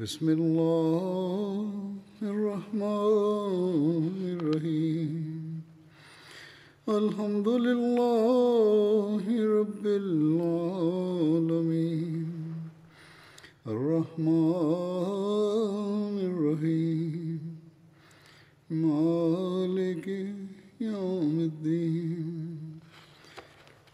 بسم اللہ الرحمن الرحیم۔ الحمد للہ رب العالمین۔ الرحمن الرحیم۔ مالک یوم الدین۔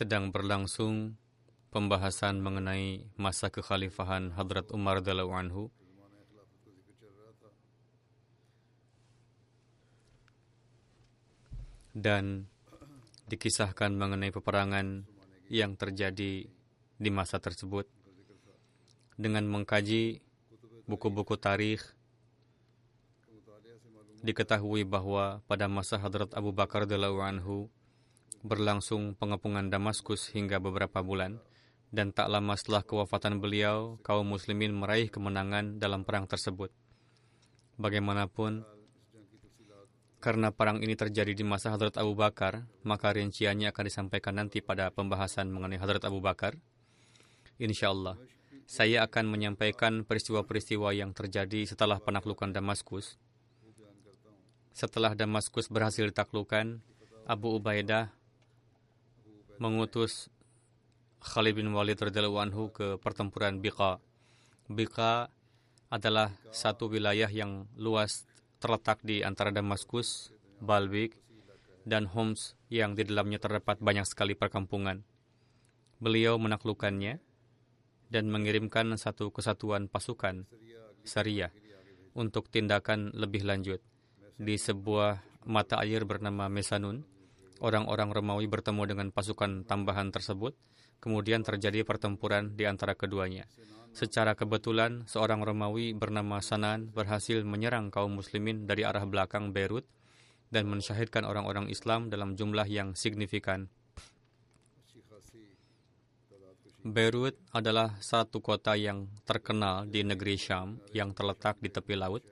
Sedang berlangsung pembahasan mengenai masa kekhalifahan Hadrat Umar radhiyallahu anhu. Dan dikisahkan mengenai peperangan yang terjadi di masa tersebut. Dengan mengkaji buku-buku tarikh, diketahui bahwa pada masa Hadrat Abu Bakar radhiyallahu anhu berlangsung pengepungan Damaskus hingga beberapa bulan, dan tak lama setelah kewafatan beliau, kaum muslimin meraih kemenangan dalam perang tersebut. Bagaimanapun, karena perang ini terjadi di masa Hadrat Abu Bakar, maka rinciannya akan disampaikan nanti pada pembahasan mengenai Hadrat Abu Bakar. Insya Allah, saya akan menyampaikan peristiwa-peristiwa yang terjadi setelah penaklukan Damaskus. Setelah Damaskus berhasil ditaklukkan, Abu Ubaidah mengutus Khalid bin Walid radhiyallahu anhu ke pertempuran Biqa. Biqa adalah satu wilayah yang luas terletak di antara Damaskus, Balbik, dan Homs yang di dalamnya terdapat banyak sekali perkampungan. Beliau menaklukkannya dan mengirimkan satu kesatuan pasukan, Syariah, untuk tindakan lebih lanjut. Di sebuah mata air bernama Mesanun, orang-orang Romawi bertemu dengan pasukan tambahan tersebut, kemudian terjadi pertempuran di antara keduanya. Secara kebetulan, seorang Romawi bernama Sanan berhasil menyerang kaum muslimin dari arah belakang Beirut dan mensyahidkan orang-orang Islam dalam jumlah yang signifikan. Beirut adalah satu kota yang terkenal di negeri Syam yang terletak di tepi laut.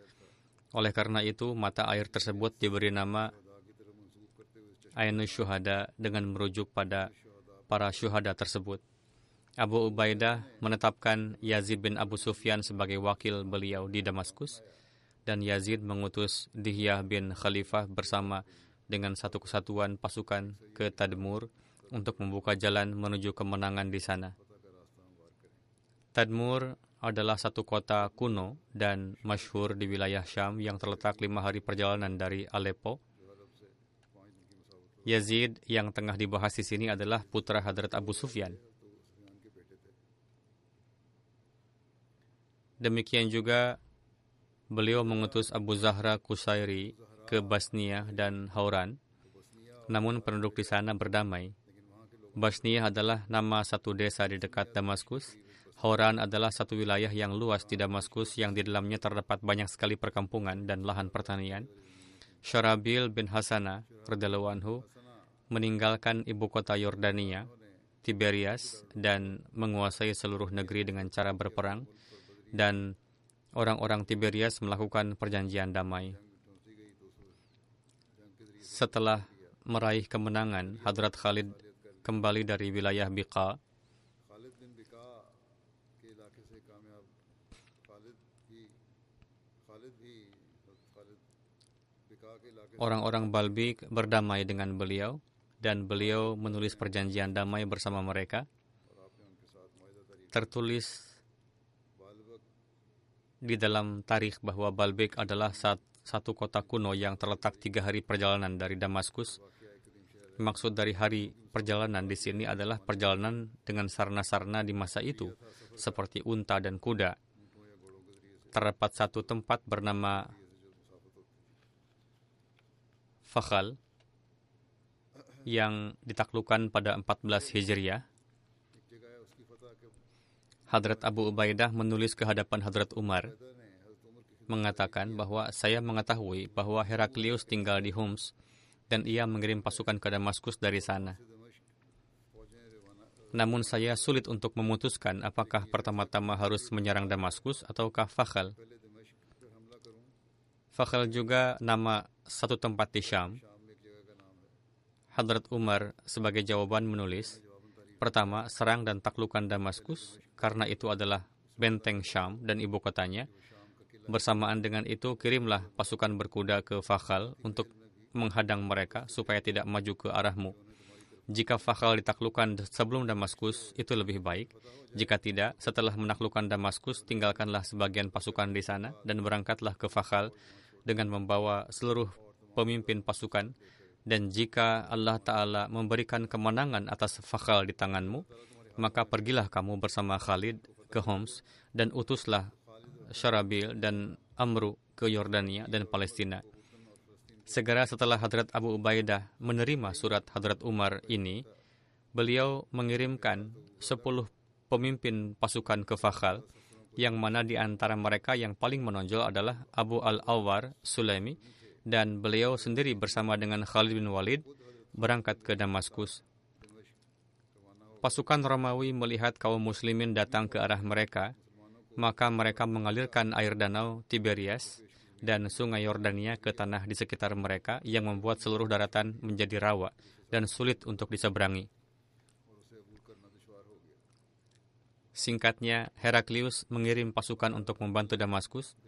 Oleh karena itu, mata air tersebut diberi nama Ainus Syuhada dengan merujuk pada para syuhada tersebut. Abu Ubaidah menetapkan Yazid bin Abu Sufyan sebagai wakil beliau di Damaskus dan Yazid mengutus Dihyah bin Khalifah bersama dengan satu kesatuan pasukan ke Tadmur untuk membuka jalan menuju kemenangan di sana. Tadmur adalah satu kota kuno dan masyhur di wilayah Syam yang terletak lima hari perjalanan dari Aleppo. Yazid yang tengah dibahas di sini adalah putra Hadrat Abu Sufyan. Demikian juga beliau mengutus Abu Zahra Kusairi ke Basnia dan Hauran, namun penduduk di sana berdamai. Basnia adalah nama satu desa di dekat Damaskus. Hauran adalah satu wilayah yang luas di Damaskus yang di dalamnya terdapat banyak sekali perkampungan dan lahan pertanian. Syarabil bin Hasana radhiyallahu meninggalkan ibu kota Yordania, Tiberias, dan menguasai seluruh negeri dengan cara berperang dan orang-orang Tiberias melakukan perjanjian damai. Setelah meraih kemenangan, Hadrat Khalid kembali dari wilayah Biqa. Orang-orang Balbik berdamai dengan beliau dan beliau menulis perjanjian damai bersama mereka. Tertulis di dalam tarikh bahwa Baalbek adalah satu kota kuno yang terletak tiga hari perjalanan dari Damaskus. Maksud dari hari perjalanan di sini adalah perjalanan dengan sarna-sarna di masa itu, seperti unta dan kuda. Terdapat satu tempat bernama Fakhal yang ditaklukkan pada 14 Hijriah. Hadrat Abu Ubaidah menulis ke hadapan Hadrat Umar mengatakan bahwa saya mengetahui bahwa Heraklius tinggal di Homs dan ia mengirim pasukan ke Damaskus dari sana. Namun saya sulit untuk memutuskan apakah pertama-tama harus menyerang Damaskus ataukah Fakhal. Fakhal juga nama satu tempat di Syam. Hadrat Umar sebagai jawaban menulis, pertama, serang dan taklukan Damaskus, karena itu adalah benteng Syam dan ibu kotanya. Bersamaan dengan itu, kirimlah pasukan berkuda ke Fakhal untuk menghadang mereka supaya tidak maju ke arahmu. Jika Fakhal ditaklukkan sebelum Damaskus, itu lebih baik. Jika tidak, setelah menaklukkan Damaskus, tinggalkanlah sebagian pasukan di sana dan berangkatlah ke Fakhal dengan membawa seluruh pemimpin pasukan. Dan jika Allah Ta'ala memberikan kemenangan atas Fakhal di tanganmu, maka pergilah kamu bersama Khalid ke Homs dan utuslah Syarabil dan Amru ke Yordania dan Palestina Segera setelah Hadrat Abu Ubaidah menerima surat Hadrat Umar ini, beliau mengirimkan 10 pemimpin pasukan ke Fakhal, yang mana di antara mereka yang paling menonjol adalah Abu Al-Awwar Sulaimi, dan beliau sendiri bersama dengan Khalid bin Walid berangkat ke Damaskus. Pasukan Romawi melihat kaum muslimin datang ke arah mereka, maka mereka mengalirkan air danau Tiberias dan sungai Yordania ke tanah di sekitar mereka yang membuat seluruh daratan menjadi rawa dan sulit untuk diseberangi. Singkatnya, Heraklius mengirim pasukan untuk membantu Damaskus.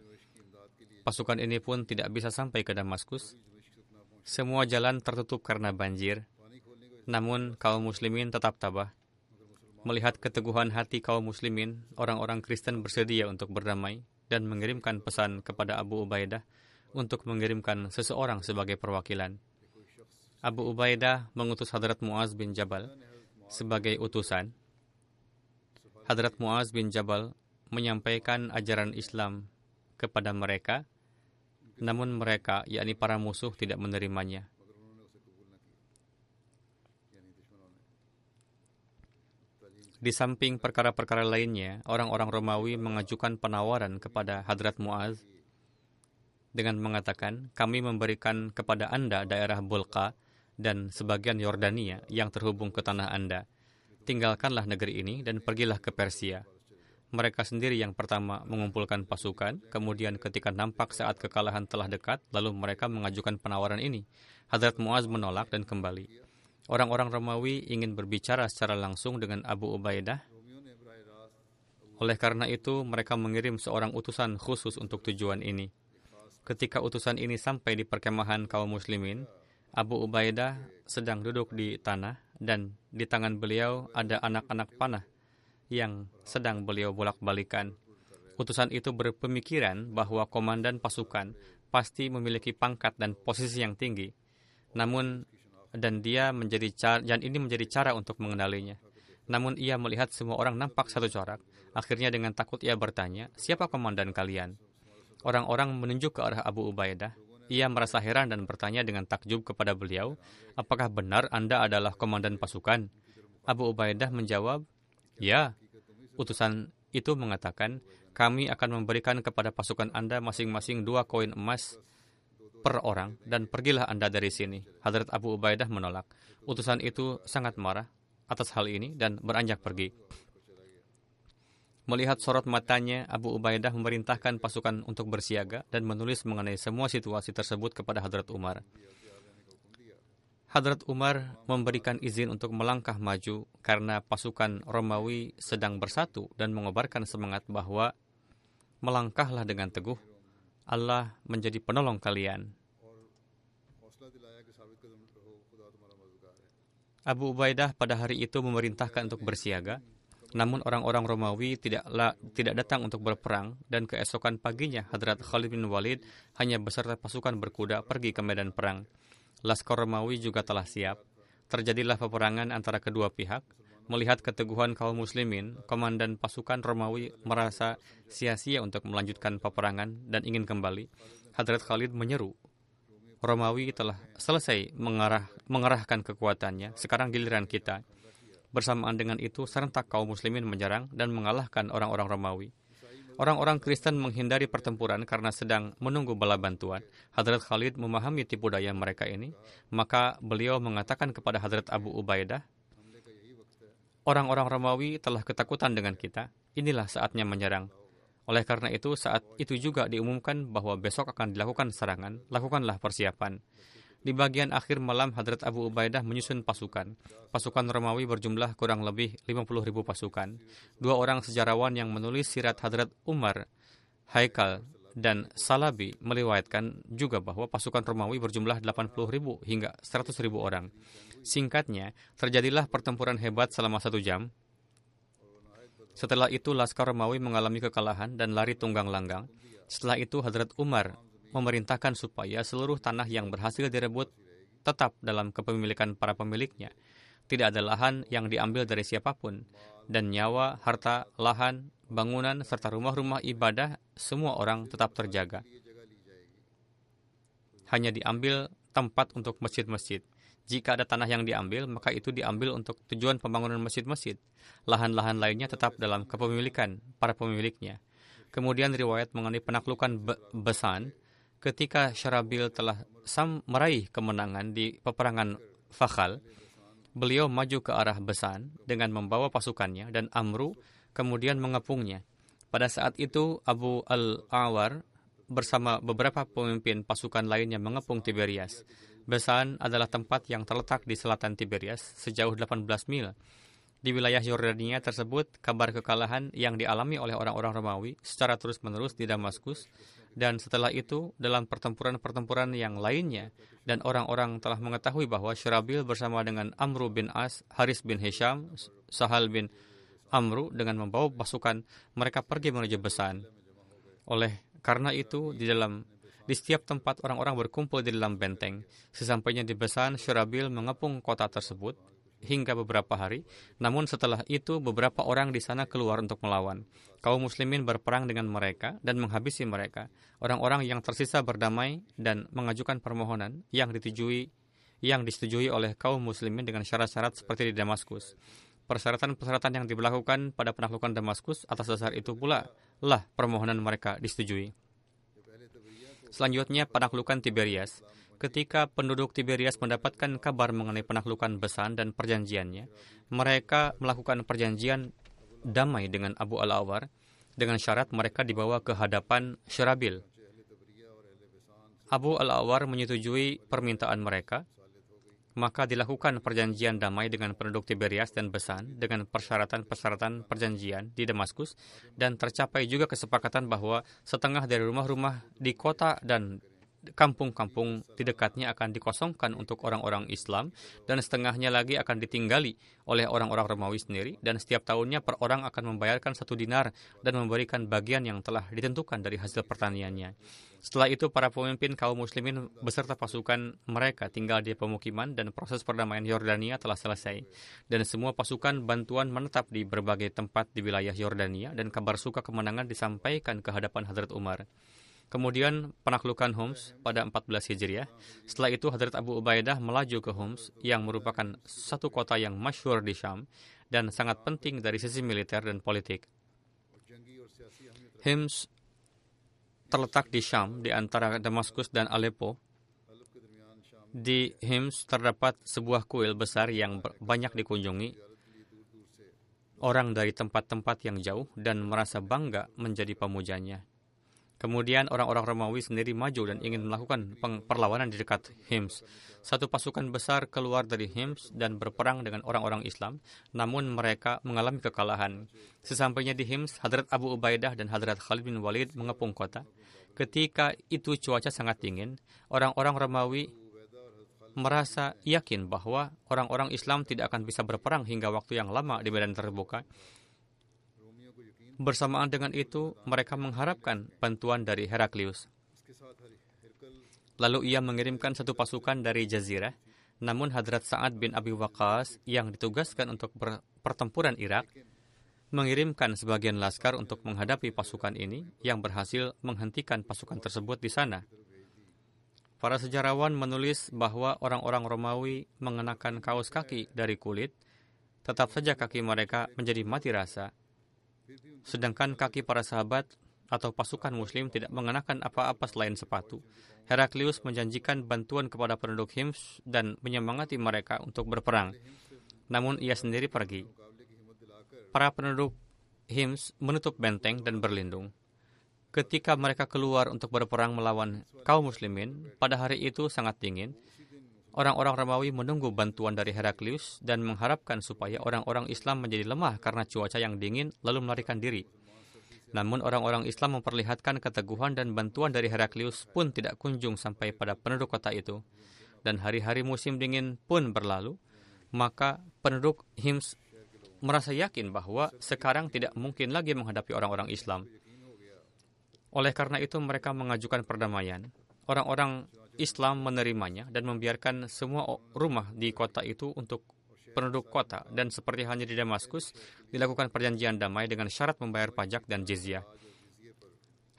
Pasukan ini pun tidak bisa sampai ke Damaskus. Semua jalan tertutup karena banjir. Namun, kaum muslimin tetap tabah. Melihat keteguhan hati kaum muslimin, orang-orang Kristen bersedia untuk berdamai dan mengirimkan pesan kepada Abu Ubaidah untuk mengirimkan seseorang sebagai perwakilan. Abu Ubaidah mengutus Hadrat Muaz bin Jabal sebagai utusan. Hadrat Muaz bin Jabal menyampaikan ajaran Islam kepada mereka, namun mereka, yakni para musuh, tidak menerimanya. Di samping perkara-perkara lainnya, orang-orang Romawi mengajukan penawaran kepada Hadrat Muaz dengan mengatakan, kami memberikan kepada Anda daerah Bulqa dan sebagian Yordania yang terhubung ke tanah Anda. Tinggalkanlah negeri ini dan pergilah ke Persia. Mereka sendiri yang pertama mengumpulkan pasukan, kemudian ketika nampak saat kekalahan telah dekat, lalu mereka mengajukan penawaran ini. Hadrat Muaz menolak dan kembali. Orang-orang Romawi ingin berbicara secara langsung dengan Abu Ubaidah. Oleh karena itu, mereka mengirim seorang utusan khusus untuk tujuan ini. Ketika utusan ini sampai di perkemahan kaum muslimin, Abu Ubaidah sedang duduk di tanah dan di tangan beliau ada anak-anak panah yang sedang beliau bolak-balikan. Utusan itu berpemikiran bahwa komandan pasukan pasti memiliki pangkat dan posisi yang tinggi. Namun dan dia menjadi cara, dan ini menjadi cara untuk mengenalinya. Namun ia melihat semua orang nampak satu corak. Akhirnya dengan takut ia bertanya, siapa komandan kalian? Orang-orang menunjuk ke arah Abu Ubaidah. Ia merasa heran dan bertanya dengan takjub kepada beliau, apakah benar Anda adalah komandan pasukan? Abu Ubaidah menjawab, ya. Utusan itu mengatakan, kami akan memberikan kepada pasukan Anda masing-masing dua koin emas per orang dan pergilah Anda dari sini. Hadrat Abu Ubaidah menolak. Utusan itu sangat marah atas hal ini dan beranjak pergi. Melihat sorot matanya, Abu Ubaidah memerintahkan pasukan untuk bersiaga dan menulis mengenai semua situasi tersebut kepada Hadrat Umar. Hadrat Umar memberikan izin untuk melangkah maju karena pasukan Romawi sedang bersatu dan mengobarkan semangat bahwa melangkahlah dengan teguh Allah menjadi penolong kalian. Abu Ubaidah pada hari itu memerintahkan untuk bersiaga. Namun orang-orang Romawi tidaklah tidak datang untuk berperang dan keesokan paginya Hadrat Khalid bin Walid hanya beserta pasukan berkuda pergi ke medan perang. Laskar Romawi juga telah siap. Terjadilah peperangan antara kedua pihak. Melihat keteguhan kaum muslimin, komandan pasukan Romawi merasa sia-sia untuk melanjutkan peperangan dan ingin kembali. Hadrat Khalid menyeru, Romawi telah selesai mengarah, mengerahkan kekuatannya, sekarang giliran kita. Bersamaan dengan itu, serentak kaum muslimin menyerang dan mengalahkan orang-orang Romawi. Orang-orang Kristen menghindari pertempuran karena sedang menunggu bala bantuan. Hadrat Khalid memahami tipu daya mereka ini, maka beliau mengatakan kepada Hadrat Abu Ubaidah, Orang-orang Romawi telah ketakutan dengan kita, inilah saatnya menyerang. Oleh karena itu, saat itu juga diumumkan bahwa besok akan dilakukan serangan, lakukanlah persiapan. Di bagian akhir malam, Hadrat Abu Ubaidah menyusun pasukan. Pasukan Romawi berjumlah kurang lebih 50 ribu pasukan. Dua orang sejarawan yang menulis sirat Hadrat Umar, Haikal, dan Salabi meriwayatkan juga bahwa pasukan Romawi berjumlah 80 ribu hingga 100 ribu orang. Singkatnya, terjadilah pertempuran hebat selama satu jam. Setelah itu, Laskar Romawi mengalami kekalahan dan lari tunggang langgang. Setelah itu, Hadrat Umar memerintahkan supaya seluruh tanah yang berhasil direbut tetap dalam kepemilikan para pemiliknya. Tidak ada lahan yang diambil dari siapa pun, dan nyawa, harta, lahan, bangunan, serta rumah-rumah ibadah semua orang tetap terjaga. Hanya diambil tempat untuk masjid-masjid. Jika ada tanah yang diambil, maka itu diambil untuk tujuan pembangunan masjid-masjid. Lahan-lahan lainnya tetap dalam kepemilikan para pemiliknya. Kemudian riwayat mengenai penaklukan Besan ketika Syarabil telah sam meraih kemenangan di peperangan Fakhal, beliau maju ke arah Besan dengan membawa pasukannya dan Amru kemudian mengepungnya. Pada saat itu Abu Al-Awar bersama beberapa pemimpin pasukan lainnya mengepung Tiberias. Besan adalah tempat yang terletak di selatan Tiberias sejauh 18 mil. Di wilayah Yordania tersebut, kabar kekalahan yang dialami oleh orang-orang Romawi secara terus-menerus di Damaskus dan setelah itu dalam pertempuran-pertempuran yang lainnya dan orang-orang telah mengetahui bahwa Syarabil bersama dengan Amru bin As, Haris bin Hisham, Sahal bin Amru dengan membawa pasukan mereka pergi menuju Besan. Oleh karena itu di dalam di setiap tempat orang-orang berkumpul di dalam benteng. Sesampainya di Besan, Syarabil mengepung kota tersebut hingga beberapa hari. Namun setelah itu beberapa orang di sana keluar untuk melawan. Kaum muslimin berperang dengan mereka dan menghabisi mereka. Orang-orang yang tersisa berdamai dan mengajukan permohonan yang ditujui yang disetujui oleh kaum muslimin dengan syarat-syarat seperti di Damaskus. Persyaratan-persyaratan yang diberlakukan pada penaklukan Damaskus atas dasar itu pula lah permohonan mereka disetujui. Selanjutnya penaklukan Tiberias. Ketika penduduk Tiberias mendapatkan kabar mengenai penaklukan Besan dan perjanjiannya, mereka melakukan perjanjian damai dengan Abu Al-Awar dengan syarat mereka dibawa ke hadapan Syarabil. Abu Al-Awar menyetujui permintaan mereka, maka dilakukan perjanjian damai dengan penduduk Tiberias dan Besan dengan persyaratan-persyaratan perjanjian di Damaskus dan tercapai juga kesepakatan bahwa setengah dari rumah-rumah di kota dan kampung-kampung di dekatnya akan dikosongkan untuk orang-orang Islam dan setengahnya lagi akan ditinggali oleh orang-orang Romawi sendiri dan setiap tahunnya per orang akan membayarkan satu dinar dan memberikan bagian yang telah ditentukan dari hasil pertaniannya. Setelah itu para pemimpin kaum muslimin beserta pasukan mereka tinggal di pemukiman dan proses perdamaian Yordania telah selesai dan semua pasukan bantuan menetap di berbagai tempat di wilayah Yordania dan kabar suka kemenangan disampaikan ke hadapan Hadrat Umar. Kemudian penaklukan Homs pada 14 Hijriah. Setelah itu Hadrat Abu Ubaidah melaju ke Homs yang merupakan satu kota yang masyhur di Syam dan sangat penting dari sisi militer dan politik. Hims terletak di Syam di antara Damaskus dan Aleppo. Di Hims terdapat sebuah kuil besar yang banyak dikunjungi orang dari tempat-tempat yang jauh dan merasa bangga menjadi pemujanya. Kemudian orang-orang Romawi sendiri maju dan ingin melakukan perlawanan di dekat Hims. Satu pasukan besar keluar dari Hims dan berperang dengan orang-orang Islam, namun mereka mengalami kekalahan. Sesampainya di Hims, Hadrat Abu Ubaidah dan Hadrat Khalid bin Walid mengepung kota. Ketika itu cuaca sangat dingin, orang-orang Romawi merasa yakin bahwa orang-orang Islam tidak akan bisa berperang hingga waktu yang lama di medan terbuka. Bersamaan dengan itu, mereka mengharapkan bantuan dari Heraklius. Lalu ia mengirimkan satu pasukan dari Jazirah, namun Hadrat Sa'ad bin Abi Waqqas yang ditugaskan untuk pertempuran Irak mengirimkan sebagian laskar untuk menghadapi pasukan ini yang berhasil menghentikan pasukan tersebut di sana. Para sejarawan menulis bahwa orang-orang Romawi mengenakan kaos kaki dari kulit, tetap saja kaki mereka menjadi mati rasa. Sedangkan kaki para sahabat atau pasukan muslim tidak mengenakan apa-apa selain sepatu. Heraklius menjanjikan bantuan kepada penduduk Hims dan menyemangati mereka untuk berperang. Namun ia sendiri pergi. Para penduduk Hims menutup benteng dan berlindung. Ketika mereka keluar untuk berperang melawan kaum muslimin, pada hari itu sangat dingin. Orang-orang Romawi menunggu bantuan dari Heraklius dan mengharapkan supaya orang-orang Islam menjadi lemah karena cuaca yang dingin lalu melarikan diri. Namun orang-orang Islam memperlihatkan keteguhan dan bantuan dari Heraklius pun tidak kunjung sampai pada penduduk kota itu. Dan hari-hari musim dingin pun berlalu, maka penduduk Hims merasa yakin bahwa sekarang tidak mungkin lagi menghadapi orang-orang Islam. Oleh karena itu mereka mengajukan perdamaian. Orang-orang Islam menerimanya dan membiarkan semua rumah di kota itu untuk penduduk kota dan seperti halnya di Damaskus dilakukan perjanjian damai dengan syarat membayar pajak dan jizyah.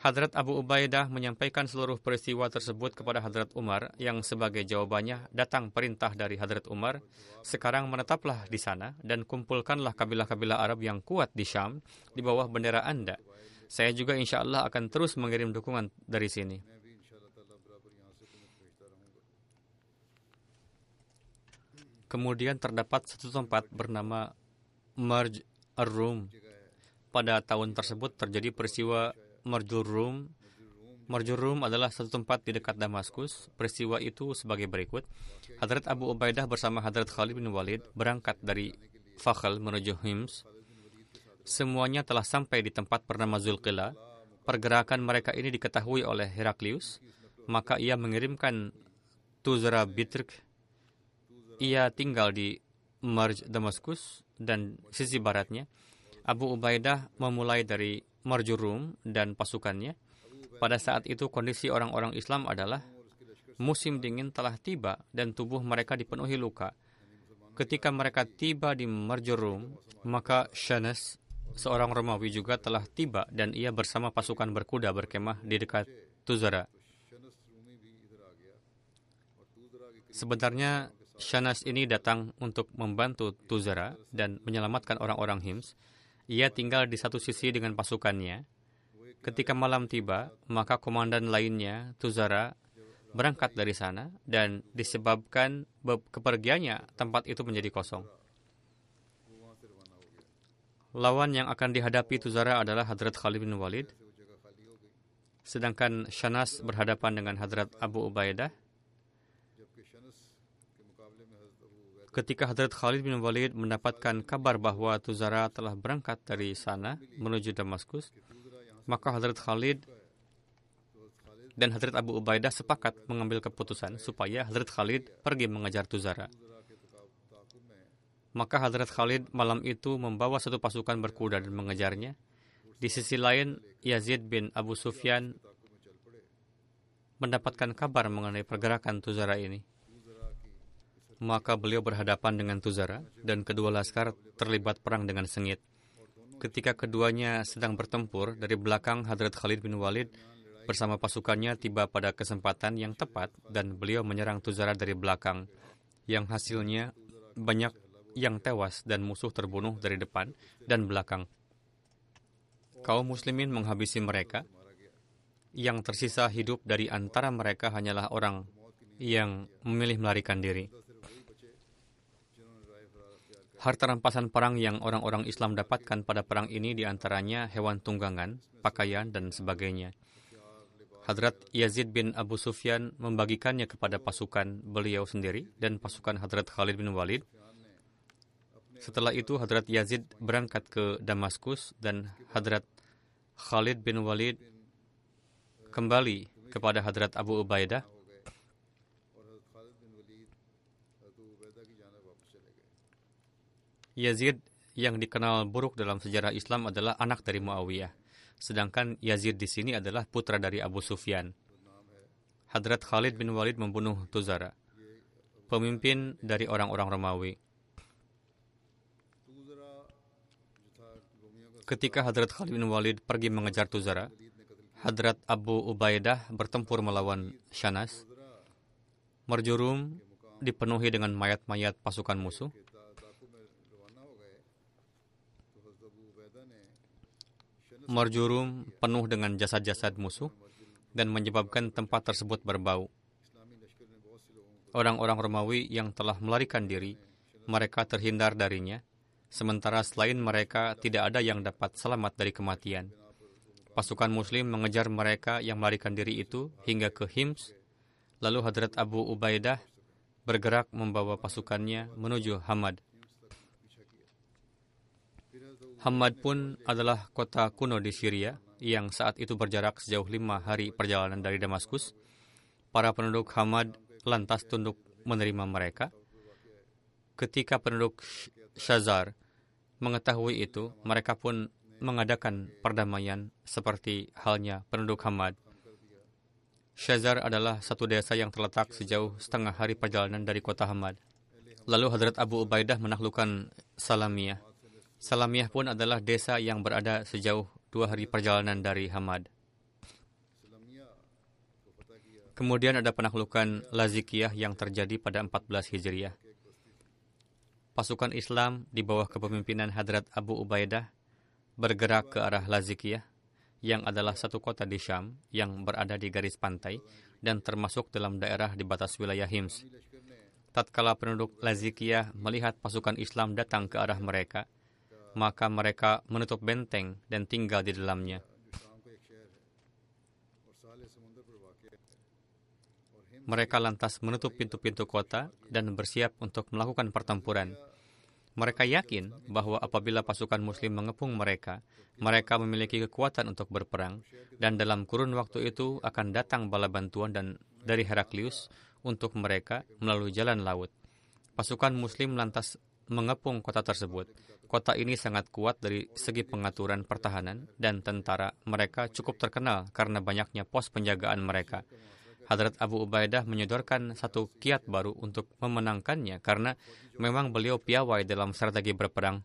Hadrat Abu Ubaidah menyampaikan seluruh peristiwa tersebut kepada Hadrat Umar yang sebagai jawabannya datang perintah dari Hadrat Umar, sekarang menetaplah di sana dan kumpulkanlah kabilah-kabilah Arab yang kuat di Syam di bawah bendera Anda saya juga insya Allah akan terus mengirim dukungan dari sini. Kemudian terdapat satu tempat bernama Marj Ar-Rum. Pada tahun tersebut terjadi peristiwa Marjul Rum. Marjul Rum adalah satu tempat di dekat Damaskus. Peristiwa itu sebagai berikut. Hadrat Abu Ubaidah bersama Hadrat Khalid bin Walid berangkat dari Fakhl menuju Hims semuanya telah sampai di tempat bernama Zulqila. Pergerakan mereka ini diketahui oleh Heraklius, maka ia mengirimkan Tuzra Bitrk. Ia tinggal di Marj Damaskus dan sisi baratnya. Abu Ubaidah memulai dari Marjurum dan pasukannya. Pada saat itu kondisi orang-orang Islam adalah musim dingin telah tiba dan tubuh mereka dipenuhi luka. Ketika mereka tiba di Marjurum, maka Shanas seorang Romawi juga telah tiba dan ia bersama pasukan berkuda berkemah di dekat Tuzara. Sebenarnya Shanas ini datang untuk membantu Tuzara dan menyelamatkan orang-orang Hims. Ia tinggal di satu sisi dengan pasukannya. Ketika malam tiba, maka komandan lainnya, Tuzara, berangkat dari sana dan disebabkan kepergiannya, tempat itu menjadi kosong. Lawan yang akan dihadapi Tuzara adalah Hadrat Khalid bin Walid. Sedangkan Shanas berhadapan dengan Hadrat Abu Ubaidah. Ketika Hadrat Khalid bin Walid mendapatkan kabar bahwa Tuzara telah berangkat dari sana menuju Damaskus, maka Hadrat Khalid dan Hadrat Abu Ubaidah sepakat mengambil keputusan supaya Hadrat Khalid pergi mengejar Tuzara. Maka Hadrat Khalid malam itu membawa satu pasukan berkuda dan mengejarnya. Di sisi lain, Yazid bin Abu Sufyan mendapatkan kabar mengenai pergerakan Tuzara ini. Maka beliau berhadapan dengan Tuzara dan kedua laskar terlibat perang dengan sengit. Ketika keduanya sedang bertempur, dari belakang Hadrat Khalid bin Walid bersama pasukannya tiba pada kesempatan yang tepat dan beliau menyerang Tuzara dari belakang, yang hasilnya banyak yang tewas dan musuh terbunuh dari depan dan belakang. Kaum muslimin menghabisi mereka. Yang tersisa hidup dari antara mereka hanyalah orang yang memilih melarikan diri. Harta rampasan perang yang orang-orang Islam dapatkan pada perang ini di antaranya hewan tunggangan, pakaian, dan sebagainya. Hadrat Yazid bin Abu Sufyan membagikannya kepada pasukan beliau sendiri dan pasukan Hadrat Khalid bin Walid setelah itu Hadrat Yazid berangkat ke Damaskus dan Hadrat Khalid bin Walid kembali kepada Hadrat Abu Ubaidah. Yazid yang dikenal buruk dalam sejarah Islam adalah anak dari Muawiyah. Sedangkan Yazid di sini adalah putra dari Abu Sufyan. Hadrat Khalid bin Walid membunuh Tuzara, pemimpin dari orang-orang Romawi. Ketika Hadrat Khalid bin Walid pergi mengejar Tuzara, Hadrat Abu Ubaidah bertempur melawan Shanas. Merjurum dipenuhi dengan mayat-mayat pasukan musuh. Merjurum penuh dengan jasad-jasad musuh dan menyebabkan tempat tersebut berbau. Orang-orang Romawi yang telah melarikan diri, mereka terhindar darinya, sementara selain mereka tidak ada yang dapat selamat dari kematian. Pasukan Muslim mengejar mereka yang melarikan diri itu hingga ke Hims, lalu Hadrat Abu Ubaidah bergerak membawa pasukannya menuju Hamad. Hamad pun adalah kota kuno di Syria yang saat itu berjarak sejauh lima hari perjalanan dari Damaskus. Para penduduk Hamad lantas tunduk menerima mereka. Ketika penduduk Shazar mengetahui itu, mereka pun mengadakan perdamaian seperti halnya penduduk Hamad. Shazar adalah satu desa yang terletak sejauh setengah hari perjalanan dari kota Hamad. Lalu Hadrat Abu Ubaidah menaklukkan Salamiyah. Salamiyah pun adalah desa yang berada sejauh dua hari perjalanan dari Hamad. Kemudian ada penaklukan Lazikiyah yang terjadi pada 14 Hijriah. Pasukan Islam di bawah kepemimpinan Hadrat Abu Ubaidah bergerak ke arah Lazikiyah yang adalah satu kota di Syam yang berada di garis pantai dan termasuk dalam daerah di batas wilayah Hims. Tatkala penduduk Lazikiyah melihat pasukan Islam datang ke arah mereka, maka mereka menutup benteng dan tinggal di dalamnya. Mereka lantas menutup pintu-pintu kota dan bersiap untuk melakukan pertempuran. Mereka yakin bahwa apabila pasukan Muslim mengepung mereka, mereka memiliki kekuatan untuk berperang, dan dalam kurun waktu itu akan datang bala bantuan dan dari Heraklius untuk mereka melalui jalan laut. Pasukan Muslim lantas mengepung kota tersebut. Kota ini sangat kuat dari segi pengaturan pertahanan dan tentara mereka cukup terkenal karena banyaknya pos penjagaan mereka. Hadrat Abu Ubaidah menyodorkan satu kiat baru untuk memenangkannya karena memang beliau piawai dalam strategi berperang.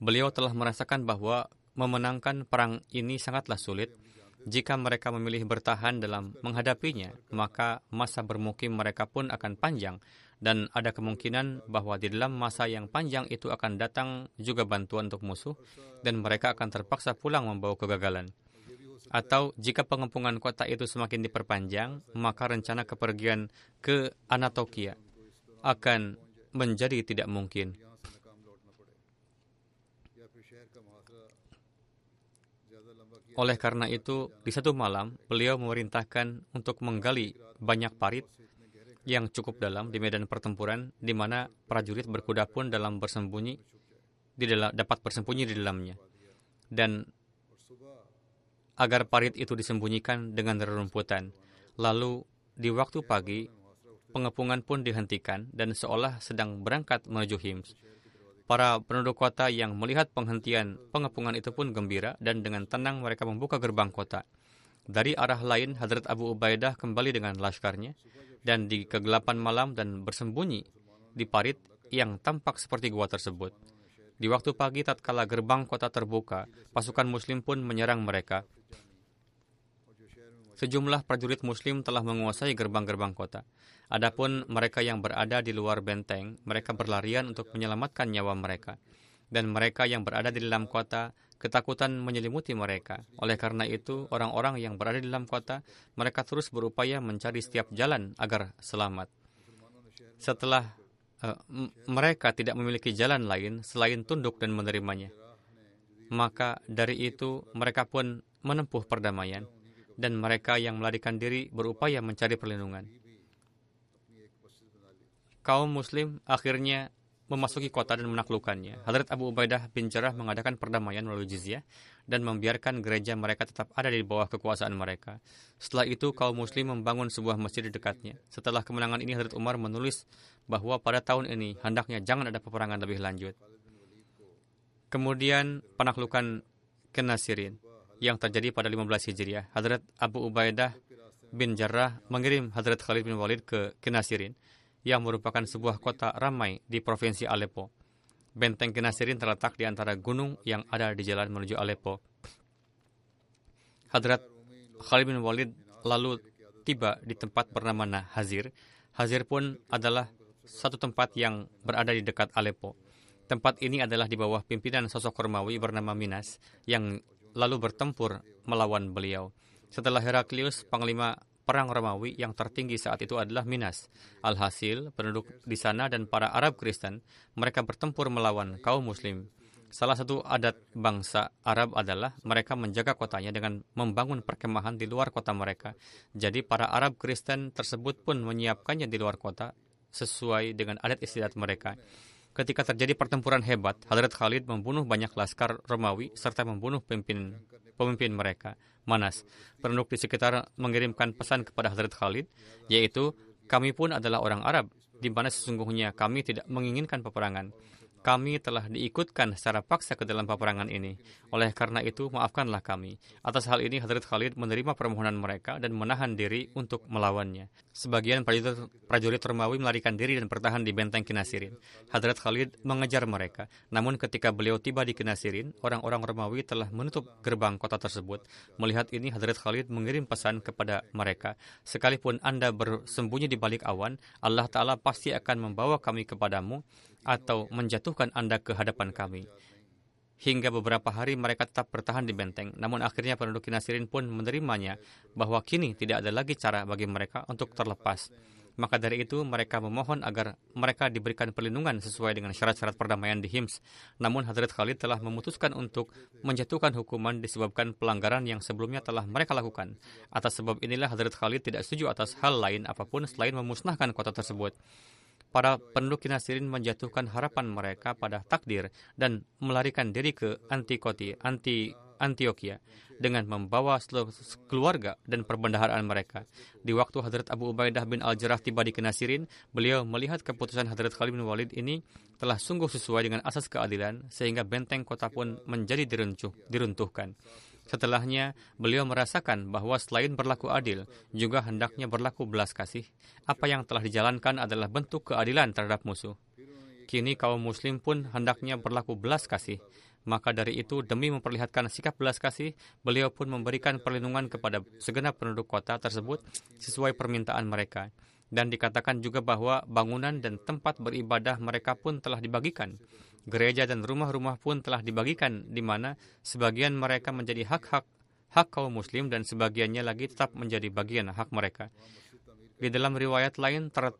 Beliau telah merasakan bahwa memenangkan perang ini sangatlah sulit. Jika mereka memilih bertahan dalam menghadapinya, maka masa bermukim mereka pun akan panjang dan ada kemungkinan bahwa di dalam masa yang panjang itu akan datang juga bantuan untuk musuh dan mereka akan terpaksa pulang membawa kegagalan. Atau jika pengepungan kota itu semakin diperpanjang, maka rencana kepergian ke Anatokia akan menjadi tidak mungkin. Oleh karena itu, di satu malam, beliau memerintahkan untuk menggali banyak parit yang cukup dalam di medan pertempuran di mana prajurit berkuda pun dalam bersembunyi di dalam, dapat bersembunyi di dalamnya. Dan agar parit itu disembunyikan dengan rerumputan. Lalu di waktu pagi pengepungan pun dihentikan dan seolah sedang berangkat menuju Hims. Para penduduk kota yang melihat penghentian pengepungan itu pun gembira dan dengan tenang mereka membuka gerbang kota dari arah lain Hadrat Abu Ubaidah kembali dengan laskarnya dan di kegelapan malam dan bersembunyi di parit yang tampak seperti gua tersebut. Di waktu pagi tatkala gerbang kota terbuka, pasukan muslim pun menyerang mereka. Sejumlah prajurit muslim telah menguasai gerbang-gerbang kota. Adapun mereka yang berada di luar benteng, mereka berlarian untuk menyelamatkan nyawa mereka. Dan mereka yang berada di dalam kota Ketakutan menyelimuti mereka. Oleh karena itu, orang-orang yang berada di dalam kota, mereka terus berupaya mencari setiap jalan agar selamat. Setelah uh, mereka tidak memiliki jalan lain selain tunduk dan menerimanya, maka dari itu mereka pun menempuh perdamaian, dan mereka yang melarikan diri berupaya mencari perlindungan. Kaum Muslim akhirnya memasuki kota dan menaklukkannya. Hadrat Abu Ubaidah bin Jarrah mengadakan perdamaian melalui jizyah dan membiarkan gereja mereka tetap ada di bawah kekuasaan mereka. Setelah itu, kaum muslim membangun sebuah masjid di dekatnya. Setelah kemenangan ini, Hadrat Umar menulis bahwa pada tahun ini hendaknya jangan ada peperangan lebih lanjut. Kemudian penaklukan Kenasirin yang terjadi pada 15 Hijriah. Hadrat Abu Ubaidah bin Jarrah mengirim Hadrat Khalid bin Walid ke Kenasirin yang merupakan sebuah kota ramai di provinsi Aleppo. Benteng Kenasirin terletak di antara gunung yang ada di jalan menuju Aleppo. Hadrat Khalid bin Walid lalu tiba di tempat bernama Hazir. Hazir pun adalah satu tempat yang berada di dekat Aleppo. Tempat ini adalah di bawah pimpinan sosok Romawi bernama Minas yang lalu bertempur melawan beliau. Setelah Heraklius, panglima perang Romawi yang tertinggi saat itu adalah Minas. Alhasil, penduduk di sana dan para Arab Kristen, mereka bertempur melawan kaum Muslim. Salah satu adat bangsa Arab adalah mereka menjaga kotanya dengan membangun perkemahan di luar kota mereka. Jadi para Arab Kristen tersebut pun menyiapkannya di luar kota sesuai dengan adat istiadat mereka. Ketika terjadi pertempuran hebat, Hadrat Khalid membunuh banyak laskar Romawi serta membunuh pemimpin pemimpin mereka. Manas. Penduduk di sekitar mengirimkan pesan kepada Hazrat Khalid, yaitu kami pun adalah orang Arab, di mana sesungguhnya kami tidak menginginkan peperangan kami telah diikutkan secara paksa ke dalam peperangan ini. Oleh karena itu, maafkanlah kami. Atas hal ini, Hadrat Khalid menerima permohonan mereka dan menahan diri untuk melawannya. Sebagian prajurit, prajurit Romawi melarikan diri dan bertahan di benteng Kinasirin. Hadrat Khalid mengejar mereka. Namun ketika beliau tiba di Kinasirin, orang-orang Romawi telah menutup gerbang kota tersebut. Melihat ini, Hadrat Khalid mengirim pesan kepada mereka. Sekalipun Anda bersembunyi di balik awan, Allah Ta'ala pasti akan membawa kami kepadamu atau menjatuhkan Anda ke hadapan kami. Hingga beberapa hari mereka tetap bertahan di benteng, namun akhirnya penduduk Kinasirin pun menerimanya bahwa kini tidak ada lagi cara bagi mereka untuk terlepas. Maka dari itu mereka memohon agar mereka diberikan perlindungan sesuai dengan syarat-syarat perdamaian di Hims. Namun Hadrat Khalid telah memutuskan untuk menjatuhkan hukuman disebabkan pelanggaran yang sebelumnya telah mereka lakukan. Atas sebab inilah Hadrat Khalid tidak setuju atas hal lain apa pun selain memusnahkan kota tersebut para penduduk Kinasirin menjatuhkan harapan mereka pada takdir dan melarikan diri ke Antikoti, anti Antioquia dengan membawa keluarga dan perbendaharaan mereka. Di waktu Hadrat Abu Ubaidah bin Al-Jarrah tiba di Kinasirin, beliau melihat keputusan Hadrat Khalid bin Walid ini telah sungguh sesuai dengan asas keadilan sehingga benteng kota pun menjadi diruntuh, diruntuhkan. Setelahnya, beliau merasakan bahwa selain berlaku adil, juga hendaknya berlaku belas kasih. Apa yang telah dijalankan adalah bentuk keadilan terhadap musuh. Kini kaum muslim pun hendaknya berlaku belas kasih. Maka dari itu, demi memperlihatkan sikap belas kasih, beliau pun memberikan perlindungan kepada segenap penduduk kota tersebut sesuai permintaan mereka. Dan dikatakan juga bahwa bangunan dan tempat beribadah mereka pun telah dibagikan. Gereja dan rumah-rumah pun telah dibagikan di mana sebagian mereka menjadi hak-hak hak kaum muslim dan sebagiannya lagi tetap menjadi bagian hak mereka. Di dalam riwayat lain ter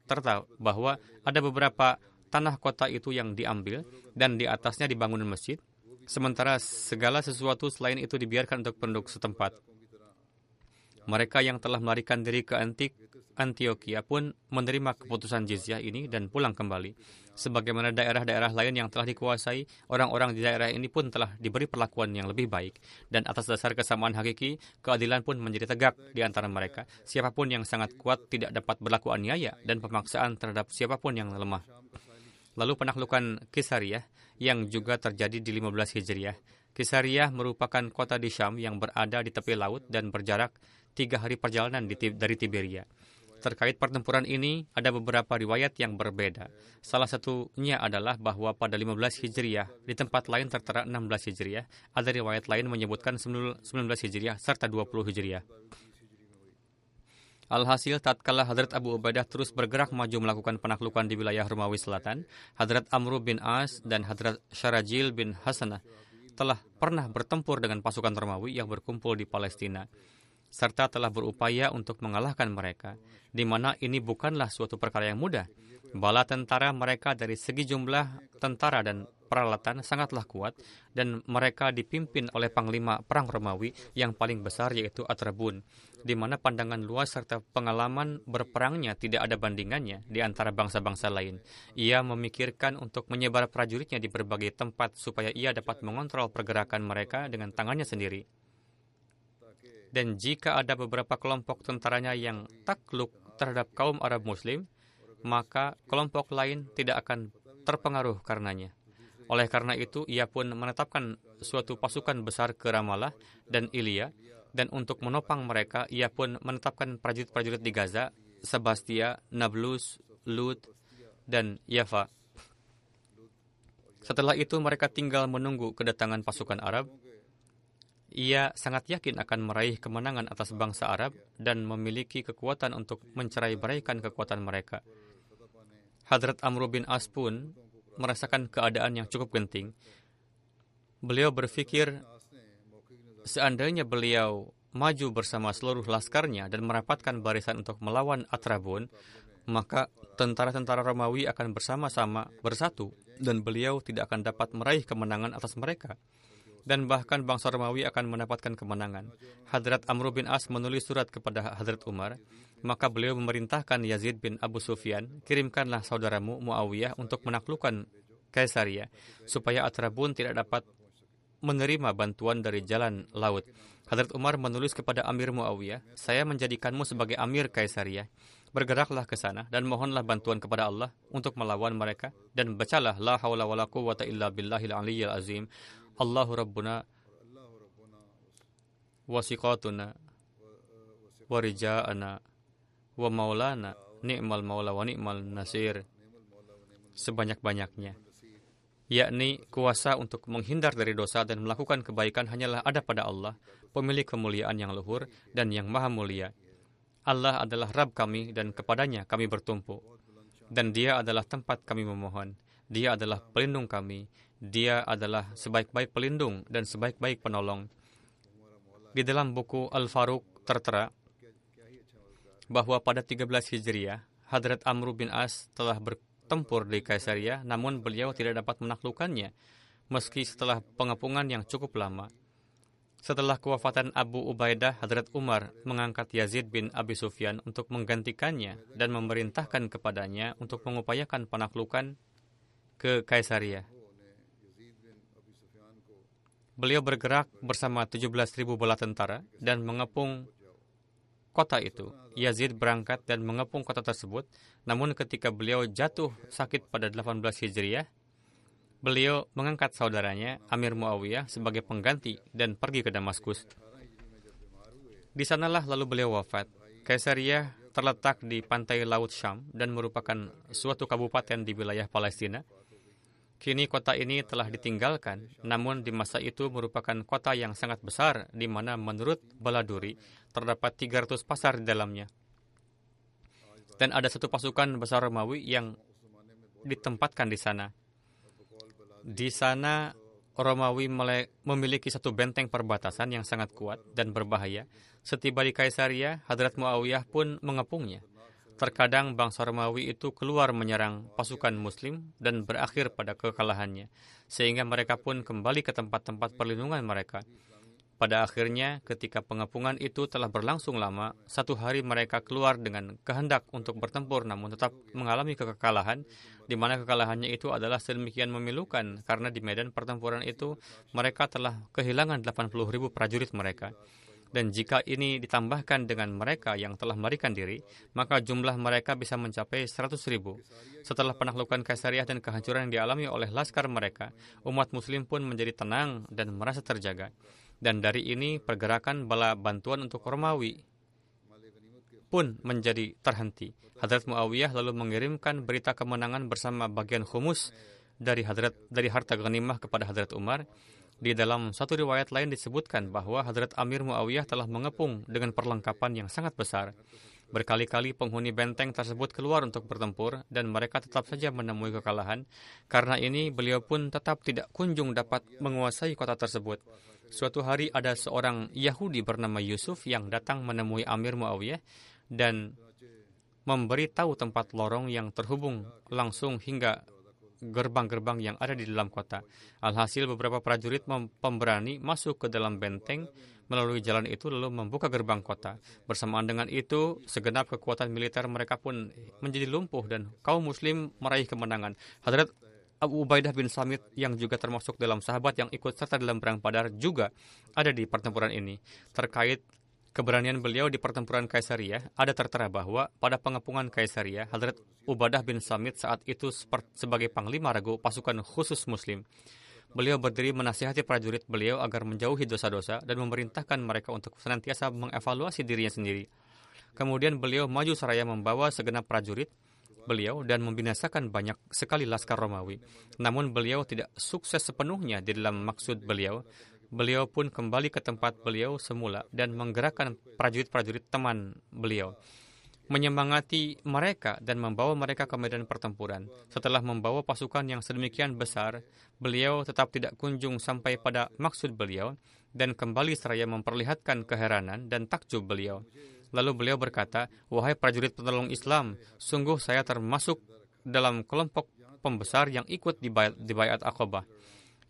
bahwa ada beberapa tanah kota itu yang diambil dan di atasnya dibangun masjid, sementara segala sesuatu selain itu dibiarkan untuk penduduk setempat. Mereka yang telah melarikan diri ke Antik Antioquia pun menerima keputusan jizyah ini dan pulang kembali. Sebagaimana daerah-daerah lain yang telah dikuasai, orang-orang di daerah ini pun telah diberi perlakuan yang lebih baik. Dan atas dasar kesamaan hakiki, keadilan pun menjadi tegak di antara mereka. Siapa pun yang sangat kuat tidak dapat berlaku aniaya dan pemaksaan terhadap siapa pun yang lemah. Lalu penaklukan Kisariyah yang juga terjadi di 15 Hijriah. Kisariyah merupakan kota di Syam yang berada di tepi laut dan berjarak tiga hari perjalanan dari Tiberia. Terkait pertempuran ini, ada beberapa riwayat yang berbeda. Salah satunya adalah bahwa pada 15 Hijriah, di tempat lain tertera 16 Hijriah, ada riwayat lain menyebutkan 19 Hijriah serta 20 Hijriah. Alhasil, tatkala Hadrat Abu Ubaidah terus bergerak maju melakukan penaklukan di wilayah Romawi Selatan, Hadrat Amru bin As dan Hadrat Syarajil bin Hasanah telah pernah bertempur dengan pasukan Romawi yang berkumpul di Palestina. Serta telah berupaya untuk mengalahkan mereka, di mana ini bukanlah suatu perkara yang mudah. Bala tentara mereka dari segi jumlah tentara dan peralatan sangatlah kuat dan mereka dipimpin oleh panglima perang Romawi yang paling besar yaitu Atrabun, di mana pandangan luas serta pengalaman berperangnya tidak ada bandingannya di antara bangsa-bangsa lain. Ia memikirkan untuk menyebar prajuritnya di berbagai tempat supaya ia dapat mengontrol pergerakan mereka dengan tangannya sendiri. Dan jika ada beberapa kelompok tentaranya yang takluk terhadap kaum Arab Muslim, maka kelompok lain tidak akan terpengaruh karenanya. Oleh karena itu, ia pun menetapkan suatu pasukan besar ke Ramallah dan Ilya, dan untuk menopang mereka, ia pun menetapkan prajurit-prajurit di Gaza, Sebastia, Nablus, Lut, dan Yafa. Setelah itu mereka tinggal menunggu kedatangan pasukan Arab. Ia sangat yakin akan meraih kemenangan atas bangsa Arab dan memiliki kekuatan untuk mencerai beraikan kekuatan mereka. Hadrat Amr bin As pun merasakan keadaan yang cukup genting. Beliau berpikir seandainya beliau maju bersama seluruh laskarnya dan merapatkan barisan untuk melawan Atrabun, maka tentara-tentara Romawi akan bersama-sama bersatu dan beliau tidak akan dapat meraih kemenangan atas mereka. Dan bahkan bangsa Romawi akan mendapatkan kemenangan. Hadrat Amr bin As menulis surat kepada Hadrat Umar maka beliau memerintahkan Yazid bin Abu Sufyan, kirimkanlah saudaramu Muawiyah untuk menaklukkan Kaisaria, supaya Atrabun tidak dapat menerima bantuan dari jalan laut. Hadrat Umar menulis kepada Amir Muawiyah, saya menjadikanmu sebagai Amir Kaisaria. Bergeraklah ke sana dan mohonlah bantuan kepada Allah untuk melawan mereka dan bacalah la haula wala quwwata illa billahil aliyyil azim. Allahu rabbuna wasiqatuna warija'ana wa maulana ni'mal maula wa ni'mal nasir. Sebanyak-banyaknya. Yakni kuasa untuk menghindar dari dosa dan melakukan kebaikan hanyalah ada pada Allah pemilik kemuliaan yang luhur dan yang maha mulia. Allah adalah Rab kami dan kepadanya kami bertumpu. Dan dia adalah tempat kami memohon. Dia adalah pelindung kami dia adalah sebaik-baik pelindung dan sebaik-baik penolong di dalam buku Al-Faruq tertera bahwa pada 13 Hijriah, Hadrat Amr bin As telah bertempur di Kaisaria, namun beliau tidak dapat menaklukkannya, meski setelah pengepungan yang cukup lama. Setelah kewafatan Abu Ubaidah, Hadrat Umar mengangkat Yazid bin Abi Sufyan untuk menggantikannya dan memerintahkan kepadanya untuk mengupayakan penaklukan ke Kaisaria. Beliau bergerak bersama 17.000 bala tentara dan mengepung kota itu. Yazid berangkat dan mengepung kota tersebut, namun ketika beliau jatuh sakit pada 18 Hijriah, beliau mengangkat saudaranya Amir Muawiyah sebagai pengganti dan pergi ke Damaskus. Di sanalah lalu beliau wafat. Kaisaria terletak di pantai Laut Syam dan merupakan suatu kabupaten di wilayah Palestina. Kini kota ini telah ditinggalkan, namun di masa itu merupakan kota yang sangat besar di mana menurut Baladuri terdapat 300 pasar di dalamnya. Dan ada satu pasukan besar Romawi yang ditempatkan di sana. Di sana Romawi memiliki satu benteng perbatasan yang sangat kuat dan berbahaya. Setiba di Kaisaria, Hadrat Muawiyah pun mengepungnya. Terkadang bangsa Romawi itu keluar menyerang pasukan Muslim dan berakhir pada kekalahannya, sehingga mereka pun kembali ke tempat-tempat perlindungan mereka. Pada akhirnya, ketika pengepungan itu telah berlangsung lama, satu hari mereka keluar dengan kehendak untuk bertempur namun tetap mengalami kekalahan, di mana kekalahannya itu adalah sedemikian memilukan karena di medan pertempuran itu mereka telah kehilangan 80 ribu prajurit mereka. Dan jika ini ditambahkan dengan mereka yang telah melarikan diri, maka jumlah mereka bisa mencapai 100 ribu. Setelah penaklukan Kaisariah dan kehancuran yang dialami oleh laskar mereka, umat muslim pun menjadi tenang dan merasa terjaga. Dan dari ini pergerakan bala bantuan untuk Romawi pun menjadi terhenti. Hadrat Muawiyah lalu mengirimkan berita kemenangan bersama bagian khumus dari Hadrat dari harta ghanimah kepada Hadrat Umar. Di dalam satu riwayat lain disebutkan bahwa Hadrat Amir Muawiyah telah mengepung dengan perlengkapan yang sangat besar. Berkali-kali penghuni benteng tersebut keluar untuk bertempur dan mereka tetap saja menemui kekalahan. Karena ini beliau pun tetap tidak kunjung dapat menguasai kota tersebut. Suatu hari ada seorang Yahudi bernama Yusuf yang datang menemui Amir Muawiyah dan memberi tahu tempat lorong yang terhubung langsung hingga gerbang-gerbang yang ada di dalam kota. Alhasil beberapa prajurit pemberani masuk ke dalam benteng melalui jalan itu lalu membuka gerbang kota. Bersamaan dengan itu, segenap kekuatan militer mereka pun menjadi lumpuh dan kaum muslim meraih kemenangan. Hadrat Abu Ubaidah bin Samit yang juga termasuk dalam sahabat yang ikut serta dalam perang Badar juga ada di pertempuran ini. Terkait keberanian beliau di pertempuran Kaisaria, ada tertera bahwa pada pengepungan Kaisaria, Hadrat Ubadah bin Samit saat itu sebagai panglima ragu pasukan khusus muslim. Beliau berdiri menasihati prajurit beliau agar menjauhi dosa-dosa dan memerintahkan mereka untuk senantiasa mengevaluasi dirinya sendiri. Kemudian beliau maju seraya membawa segenap prajurit beliau dan membinasakan banyak sekali laskar Romawi. Namun beliau tidak sukses sepenuhnya di dalam maksud beliau. Beliau pun kembali ke tempat beliau semula dan menggerakkan prajurit-prajurit teman beliau menyemangati mereka dan membawa mereka ke medan pertempuran. Setelah membawa pasukan yang sedemikian besar, beliau tetap tidak kunjung sampai pada maksud beliau dan kembali seraya memperlihatkan keheranan dan takjub beliau. Lalu beliau berkata, Wahai prajurit penolong Islam, sungguh saya termasuk dalam kelompok pembesar yang ikut di bayat Aqabah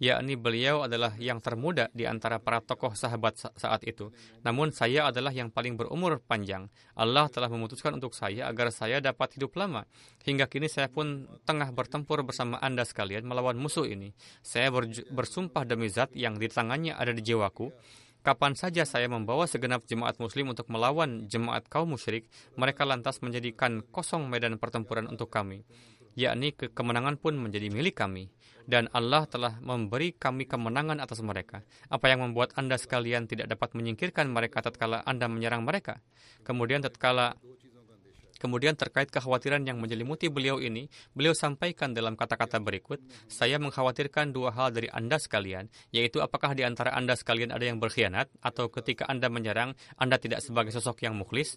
yakni beliau adalah yang termuda di antara para tokoh sahabat saat itu. Namun saya adalah yang paling berumur panjang. Allah telah memutuskan untuk saya agar saya dapat hidup lama. Hingga kini saya pun tengah bertempur bersama Anda sekalian melawan musuh ini. Saya bersumpah demi zat yang di tangannya ada di jiwaku. Kapan saja saya membawa segenap jemaat muslim untuk melawan jemaat kaum musyrik, mereka lantas menjadikan kosong medan pertempuran untuk kami yakni ke kemenangan pun menjadi milik kami dan Allah telah memberi kami kemenangan atas mereka. Apa yang membuat Anda sekalian tidak dapat menyingkirkan mereka tatkala Anda menyerang mereka? Kemudian tatkala Kemudian terkait kekhawatiran yang menyelimuti beliau ini, beliau sampaikan dalam kata-kata berikut, saya mengkhawatirkan dua hal dari Anda sekalian, yaitu apakah di antara Anda sekalian ada yang berkhianat, atau ketika Anda menyerang, Anda tidak sebagai sosok yang mukhlis,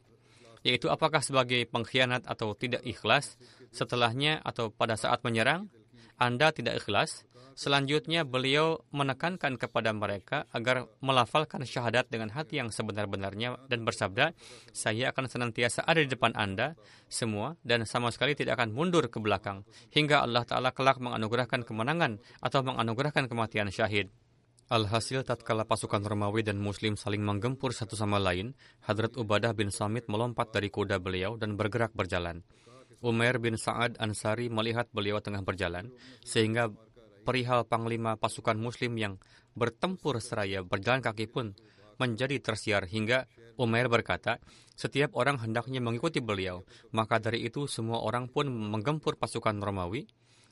yaitu apakah sebagai pengkhianat atau tidak ikhlas, setelahnya atau pada saat menyerang, Anda tidak ikhlas. Selanjutnya, beliau menekankan kepada mereka agar melafalkan syahadat dengan hati yang sebenar-benarnya dan bersabda, saya akan senantiasa ada di depan Anda semua dan sama sekali tidak akan mundur ke belakang hingga Allah Ta'ala kelak menganugerahkan kemenangan atau menganugerahkan kematian syahid. Alhasil tatkala pasukan Romawi dan Muslim saling menggempur satu sama lain, Hadrat Ubadah bin Samit melompat dari kuda beliau dan bergerak berjalan. Umair bin Sa'ad Ansari melihat beliau tengah berjalan, sehingga perihal panglima pasukan muslim yang bertempur seraya berjalan kaki pun menjadi tersiar hingga Umair berkata, setiap orang hendaknya mengikuti beliau, maka dari itu semua orang pun menggempur pasukan Romawi,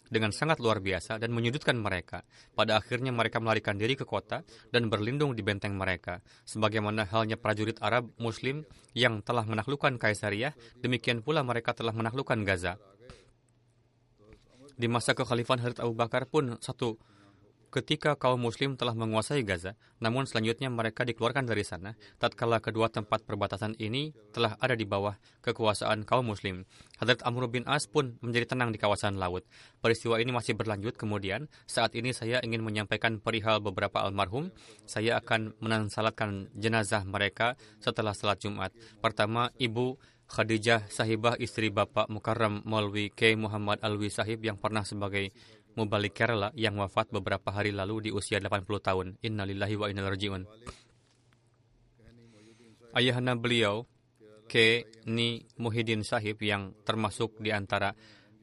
dengan sangat luar biasa dan menyudutkan mereka. Pada akhirnya mereka melarikan diri ke kota dan berlindung di benteng mereka. Sebagaimana halnya prajurit Arab Muslim yang telah menaklukkan Kaisaria, demikian pula mereka telah menaklukkan Gaza. Di masa kekhalifahan Hadrat Abu Bakar pun satu ketika kaum muslim telah menguasai Gaza, namun selanjutnya mereka dikeluarkan dari sana, tatkala kedua tempat perbatasan ini telah ada di bawah kekuasaan kaum muslim. Hadrat Amr bin As pun menjadi tenang di kawasan laut. Peristiwa ini masih berlanjut kemudian, saat ini saya ingin menyampaikan perihal beberapa almarhum. Saya akan menansalatkan jenazah mereka setelah salat Jumat. Pertama, Ibu Khadijah Sahibah istri Bapak Mukarram Maulwi K. Muhammad Alwi Sahib yang pernah sebagai Mubalik Kerala yang wafat beberapa hari lalu di usia 80 tahun. Innalillahi wa rajiun. Ayahanda beliau, K. Ni Muhyiddin Sahib yang termasuk di antara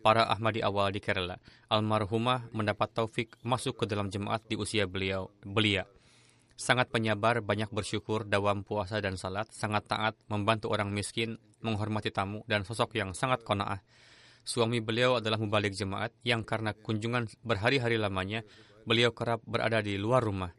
para Ahmadi awal di Kerala. Almarhumah mendapat taufik masuk ke dalam jemaat di usia beliau belia. Sangat penyabar, banyak bersyukur, dawam puasa dan salat, sangat taat, membantu orang miskin, menghormati tamu, dan sosok yang sangat kona'ah Suami beliau adalah mubalik jemaat yang karena kunjungan berhari-hari lamanya, beliau kerap berada di luar rumah.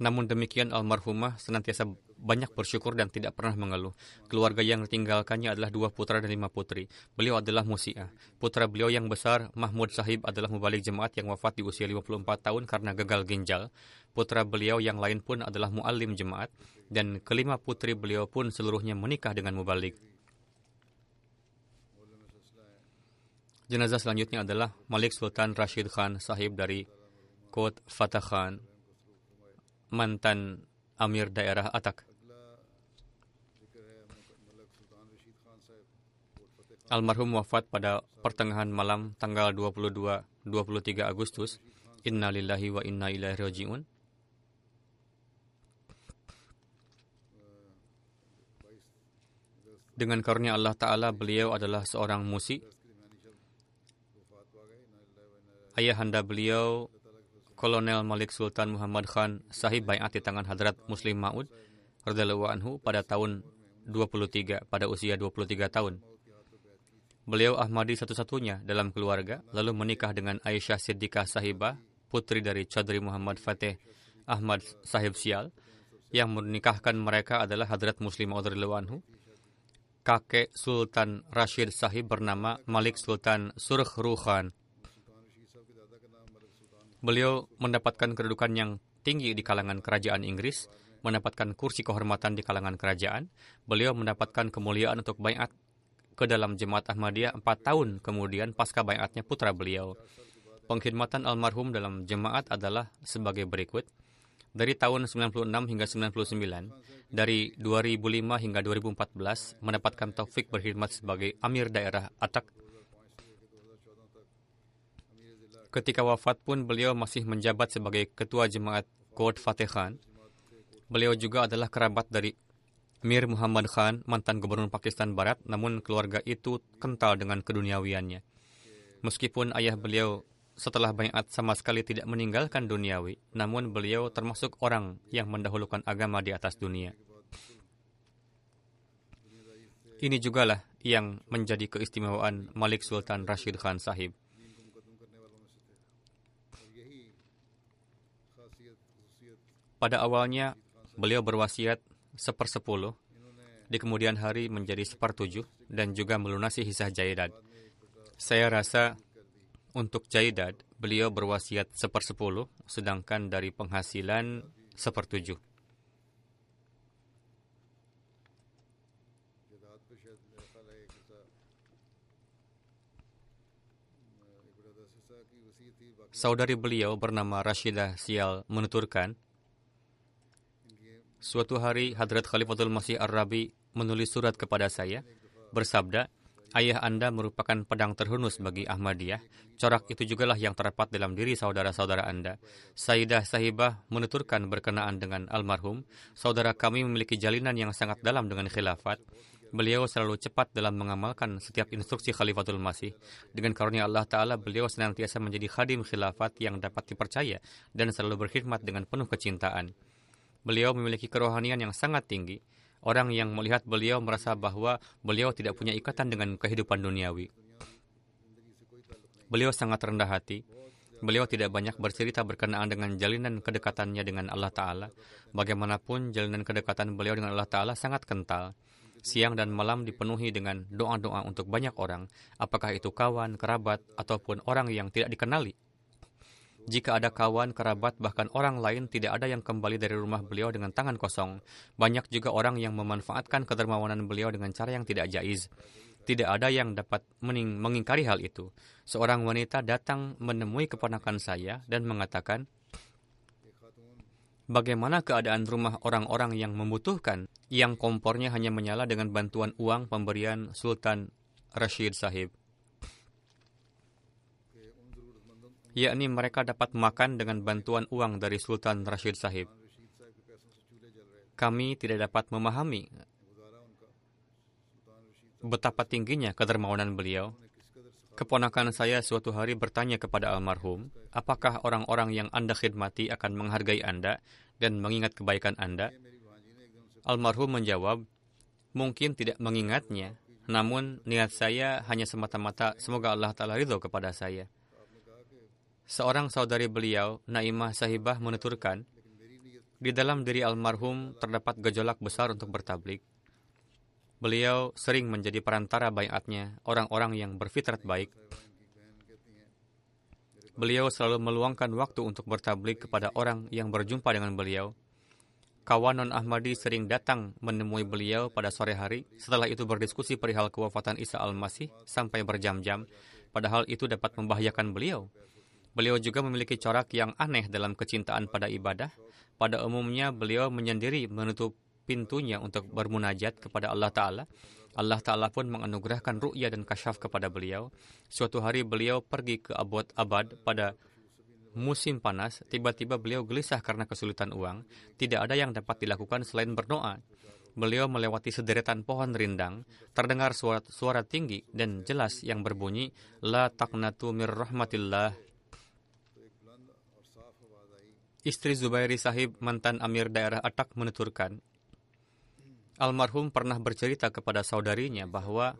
Namun demikian almarhumah senantiasa banyak bersyukur dan tidak pernah mengeluh. Keluarga yang ditinggalkannya adalah dua putra dan lima putri. Beliau adalah musiah. Putra beliau yang besar, Mahmud Sahib adalah mubalik jemaat yang wafat di usia 54 tahun karena gagal ginjal. Putra beliau yang lain pun adalah muallim jemaat. Dan kelima putri beliau pun seluruhnya menikah dengan mubalik. Jenazah selanjutnya adalah Malik Sultan Rashid Khan sahib dari Kot Fatah Khan, mantan Amir daerah Atak. Almarhum wafat pada pertengahan malam tanggal 22-23 Agustus. Inna lillahi wa inna ilaihi raji'un. Dengan karunia Allah Ta'ala, beliau adalah seorang musi. Ayahanda beliau, Kolonel Malik Sultan Muhammad Khan, sahib bayat di tangan Hadrat Muslim Ma'ud, radhiyallahu anhu pada tahun 23, pada usia 23 tahun. Beliau Ahmadi satu-satunya dalam keluarga, lalu menikah dengan Aisyah Siddiqah Sahibah, putri dari Chaudhry Muhammad Fateh Ahmad Sahib Sial. Yang menikahkan mereka adalah Hadrat Muslim Maud anhu, kakek Sultan Rashid Sahib bernama Malik Sultan Surh Ruhan. Beliau mendapatkan kedudukan yang tinggi di kalangan kerajaan Inggris, mendapatkan kursi kehormatan di kalangan kerajaan. Beliau mendapatkan kemuliaan untuk bayat ke dalam jemaat Ahmadiyah empat tahun kemudian pasca bayatnya putra beliau. Pengkhidmatan almarhum dalam jemaat adalah sebagai berikut. Dari tahun 96 hingga 99, dari 2005 hingga 2014 mendapatkan taufik berkhidmat sebagai Amir Daerah Atak. Ketika wafat pun beliau masih menjabat sebagai Ketua Jemaat Kot Fateh Khan. Beliau juga adalah kerabat dari Mir Muhammad Khan, mantan gubernur Pakistan Barat, namun keluarga itu kental dengan keduniawiannya. Meskipun ayah beliau setelah bayat sama sekali tidak meninggalkan duniawi, namun beliau termasuk orang yang mendahulukan agama di atas dunia. Ini jugalah yang menjadi keistimewaan Malik Sultan Rashid Khan Sahib. Pada awalnya, beliau berwasiat sepersepuluh, di kemudian hari menjadi sepertujuh, dan juga melunasi hisah jaidat. Saya rasa untuk Jaidad, beliau berwasiat sepersepuluh, sedangkan dari penghasilan sepertujuh. Saudari beliau bernama Rashidah Sial menuturkan, Suatu hari Hadrat Khalifatul Masih Ar-Rabi menulis surat kepada saya, bersabda, Ayah Anda merupakan pedang terhunus bagi Ahmadiyah. Corak itu jugalah yang terdapat dalam diri saudara-saudara Anda. Sayyidah Sahibah menuturkan berkenaan dengan almarhum, saudara kami memiliki jalinan yang sangat dalam dengan khilafat. Beliau selalu cepat dalam mengamalkan setiap instruksi Khalifatul Masih. Dengan karunia Allah Ta'ala, beliau senantiasa menjadi khadim khilafat yang dapat dipercaya dan selalu berkhidmat dengan penuh kecintaan. Beliau memiliki kerohanian yang sangat tinggi Orang yang melihat beliau merasa bahwa beliau tidak punya ikatan dengan kehidupan duniawi. Beliau sangat rendah hati. Beliau tidak banyak bercerita berkenaan dengan jalinan kedekatannya dengan Allah Ta'ala. Bagaimanapun, jalinan kedekatan beliau dengan Allah Ta'ala sangat kental. Siang dan malam dipenuhi dengan doa-doa untuk banyak orang, apakah itu kawan, kerabat, ataupun orang yang tidak dikenali. Jika ada kawan, kerabat, bahkan orang lain, tidak ada yang kembali dari rumah beliau dengan tangan kosong. Banyak juga orang yang memanfaatkan kedermawanan beliau dengan cara yang tidak jaiz. Tidak ada yang dapat mengingkari hal itu. Seorang wanita datang menemui keponakan saya dan mengatakan, Bagaimana keadaan rumah orang-orang yang membutuhkan, yang kompornya hanya menyala dengan bantuan uang pemberian Sultan Rashid Sahib? Yakni mereka dapat makan dengan bantuan uang dari Sultan Rashid Sahib. Kami tidak dapat memahami betapa tingginya kedermawanan beliau. Keponakan saya suatu hari bertanya kepada almarhum, apakah orang-orang yang Anda khidmati akan menghargai Anda dan mengingat kebaikan Anda? Almarhum menjawab, mungkin tidak mengingatnya, namun niat saya hanya semata-mata semoga Allah Ta'ala ridho kepada saya. Seorang saudari beliau, Naimah Sahibah menuturkan, di dalam diri almarhum terdapat gejolak besar untuk bertablik. Beliau sering menjadi perantara bayatnya orang-orang yang berfitrat baik. Beliau selalu meluangkan waktu untuk bertablik kepada orang yang berjumpa dengan beliau. Kawan non Ahmadi sering datang menemui beliau pada sore hari. Setelah itu berdiskusi perihal kewafatan Isa al-Masih sampai berjam-jam padahal itu dapat membahayakan beliau. Beliau juga memiliki corak yang aneh dalam kecintaan pada ibadah. Pada umumnya, beliau menyendiri menutup pintunya untuk bermunajat kepada Allah Ta'ala. Allah Ta'ala pun menganugerahkan ru'ya dan kasyaf kepada beliau. Suatu hari beliau pergi ke abad abad pada musim panas, tiba-tiba beliau gelisah karena kesulitan uang. Tidak ada yang dapat dilakukan selain berdoa. Beliau melewati sederetan pohon rindang, terdengar suara, suara tinggi dan jelas yang berbunyi, La taqnatu mir rahmatillah Istri Zubairi sahib mantan Amir daerah Atak menuturkan, almarhum pernah bercerita kepada saudarinya bahwa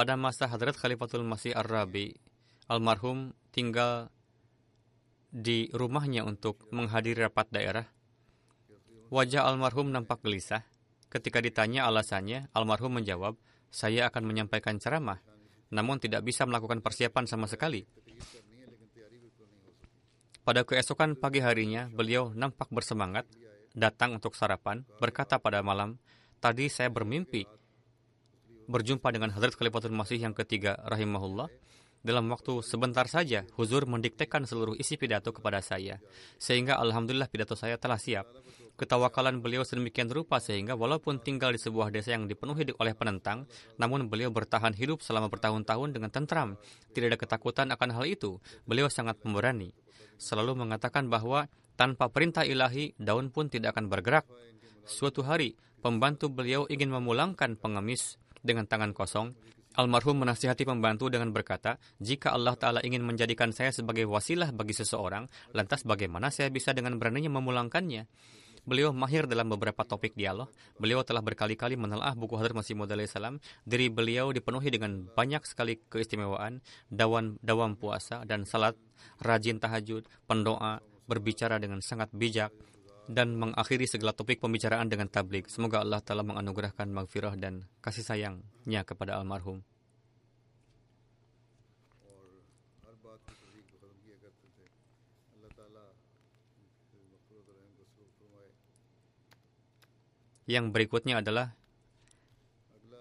pada masa Hadrat Khalifatul Masih Ar-Rabi, almarhum tinggal di rumahnya untuk menghadiri rapat daerah. Wajah almarhum nampak gelisah. Ketika ditanya alasannya, almarhum menjawab, saya akan menyampaikan ceramah, namun tidak bisa melakukan persiapan sama sekali. Pada keesokan pagi harinya, beliau nampak bersemangat, datang untuk sarapan, berkata pada malam, tadi saya bermimpi berjumpa dengan Hadrat Khalifatul Masih yang ketiga rahimahullah. Dalam waktu sebentar saja, Huzur mendiktekan seluruh isi pidato kepada saya. Sehingga Alhamdulillah pidato saya telah siap. Ketawakalan beliau sedemikian rupa sehingga walaupun tinggal di sebuah desa yang dipenuhi oleh penentang, namun beliau bertahan hidup selama bertahun-tahun dengan tentram. Tidak ada ketakutan akan hal itu. Beliau sangat pemberani selalu mengatakan bahwa tanpa perintah ilahi, daun pun tidak akan bergerak. Suatu hari, pembantu beliau ingin memulangkan pengemis dengan tangan kosong. Almarhum menasihati pembantu dengan berkata, jika Allah Ta'ala ingin menjadikan saya sebagai wasilah bagi seseorang, lantas bagaimana saya bisa dengan beraninya memulangkannya? Beliau mahir dalam beberapa topik dialog. Beliau telah berkali-kali menelaah buku Hadrat Masih Maud salam. Diri beliau dipenuhi dengan banyak sekali keistimewaan, dawan, dawam puasa, dan salat rajin tahajud, pendoa, berbicara dengan sangat bijak, dan mengakhiri segala topik pembicaraan dengan tablik. Semoga Allah Ta'ala menganugerahkan maghfirah dan kasih sayangnya kepada almarhum. Yang berikutnya adalah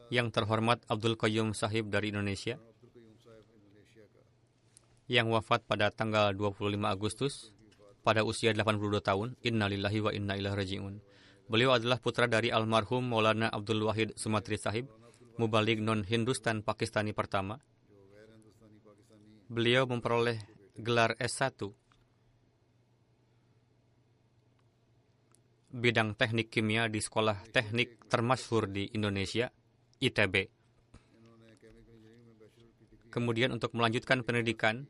yang terhormat Abdul Qayyum Sahib dari Indonesia yang wafat pada tanggal 25 Agustus pada usia 82 tahun. Innalillahi wa inna ilaihi raji'un. Beliau adalah putra dari almarhum Maulana Abdul Wahid Sumatri Sahib, mubalik non Hindustan Pakistani pertama. Beliau memperoleh gelar S1 bidang teknik kimia di sekolah teknik termasyhur di Indonesia, ITB. Kemudian untuk melanjutkan pendidikan,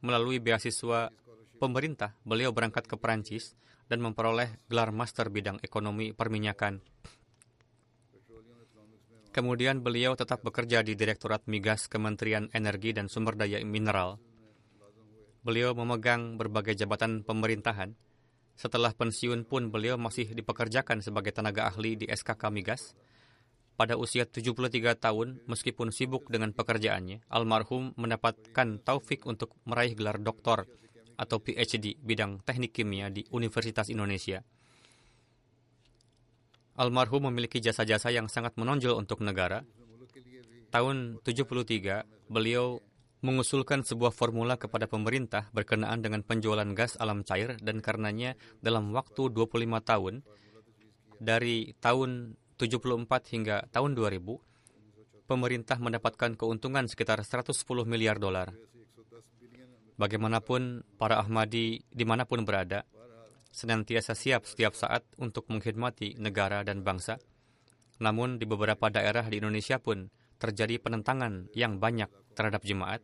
melalui beasiswa pemerintah, beliau berangkat ke Perancis dan memperoleh gelar master bidang ekonomi perminyakan. Kemudian beliau tetap bekerja di Direktorat Migas Kementerian Energi dan Sumber Daya Mineral. Beliau memegang berbagai jabatan pemerintahan. Setelah pensiun pun beliau masih dipekerjakan sebagai tenaga ahli di SKK Migas pada usia 73 tahun, meskipun sibuk dengan pekerjaannya, almarhum mendapatkan taufik untuk meraih gelar doktor atau PhD bidang teknik kimia di Universitas Indonesia. Almarhum memiliki jasa-jasa yang sangat menonjol untuk negara. Tahun 73, beliau mengusulkan sebuah formula kepada pemerintah berkenaan dengan penjualan gas alam cair dan karenanya dalam waktu 25 tahun dari tahun 74 hingga tahun 2000, pemerintah mendapatkan keuntungan sekitar 110 miliar dolar. Bagaimanapun, para Ahmadi di mana pun berada, senantiasa siap setiap saat untuk mengkhidmati negara dan bangsa. Namun, di beberapa daerah di Indonesia pun terjadi penentangan yang banyak terhadap jemaat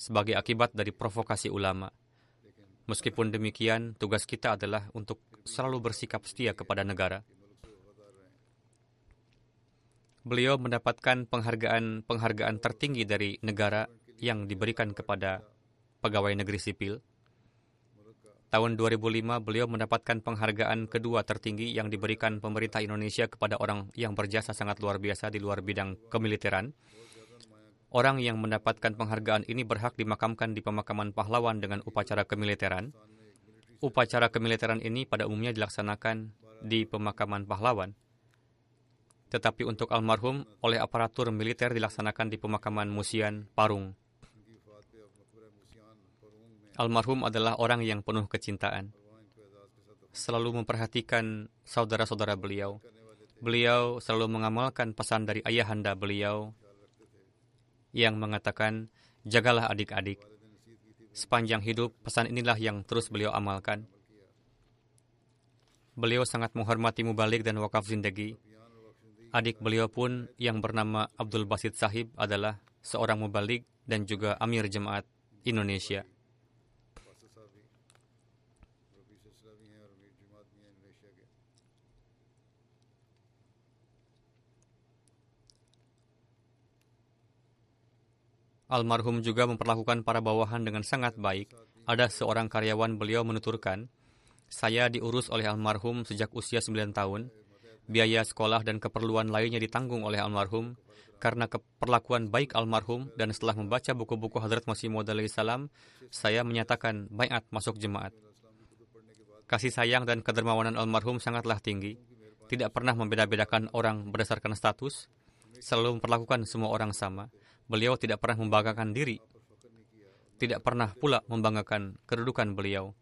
sebagai akibat dari provokasi ulama. Meskipun demikian, tugas kita adalah untuk selalu bersikap setia kepada negara beliau mendapatkan penghargaan penghargaan tertinggi dari negara yang diberikan kepada pegawai negeri sipil. Tahun 2005 beliau mendapatkan penghargaan kedua tertinggi yang diberikan pemerintah Indonesia kepada orang yang berjasa sangat luar biasa di luar bidang kemiliteran. Orang yang mendapatkan penghargaan ini berhak dimakamkan di pemakaman pahlawan dengan upacara kemiliteran. Upacara kemiliteran ini pada umumnya dilaksanakan di pemakaman pahlawan tetapi untuk almarhum oleh aparatur militer dilaksanakan di pemakaman Musian, Parung. Almarhum adalah orang yang penuh kecintaan. Selalu memperhatikan saudara-saudara beliau. Beliau selalu mengamalkan pesan dari ayahanda beliau yang mengatakan, "Jagalah adik-adik." Sepanjang hidup, pesan inilah yang terus beliau amalkan. Beliau sangat menghormati mubalik dan wakaf zindagi. Adik beliau pun yang bernama Abdul Basit Sahib adalah seorang mubalik dan juga Amir Jemaat Indonesia. Almarhum juga memperlakukan para bawahan dengan sangat baik. Ada seorang karyawan beliau menuturkan, saya diurus oleh almarhum sejak usia 9 tahun. Biaya sekolah dan keperluan lainnya ditanggung oleh almarhum. Karena keperlakuan baik almarhum dan setelah membaca buku-buku Hadrat Masih Maud salam, saya menyatakan bayat masuk jemaat. Kasih sayang dan kedermawanan almarhum sangatlah tinggi. Tidak pernah membeda-bedakan orang berdasarkan status, selalu memperlakukan semua orang sama Beliau tidak pernah membanggakan diri, tidak pernah pula membanggakan kedudukan beliau.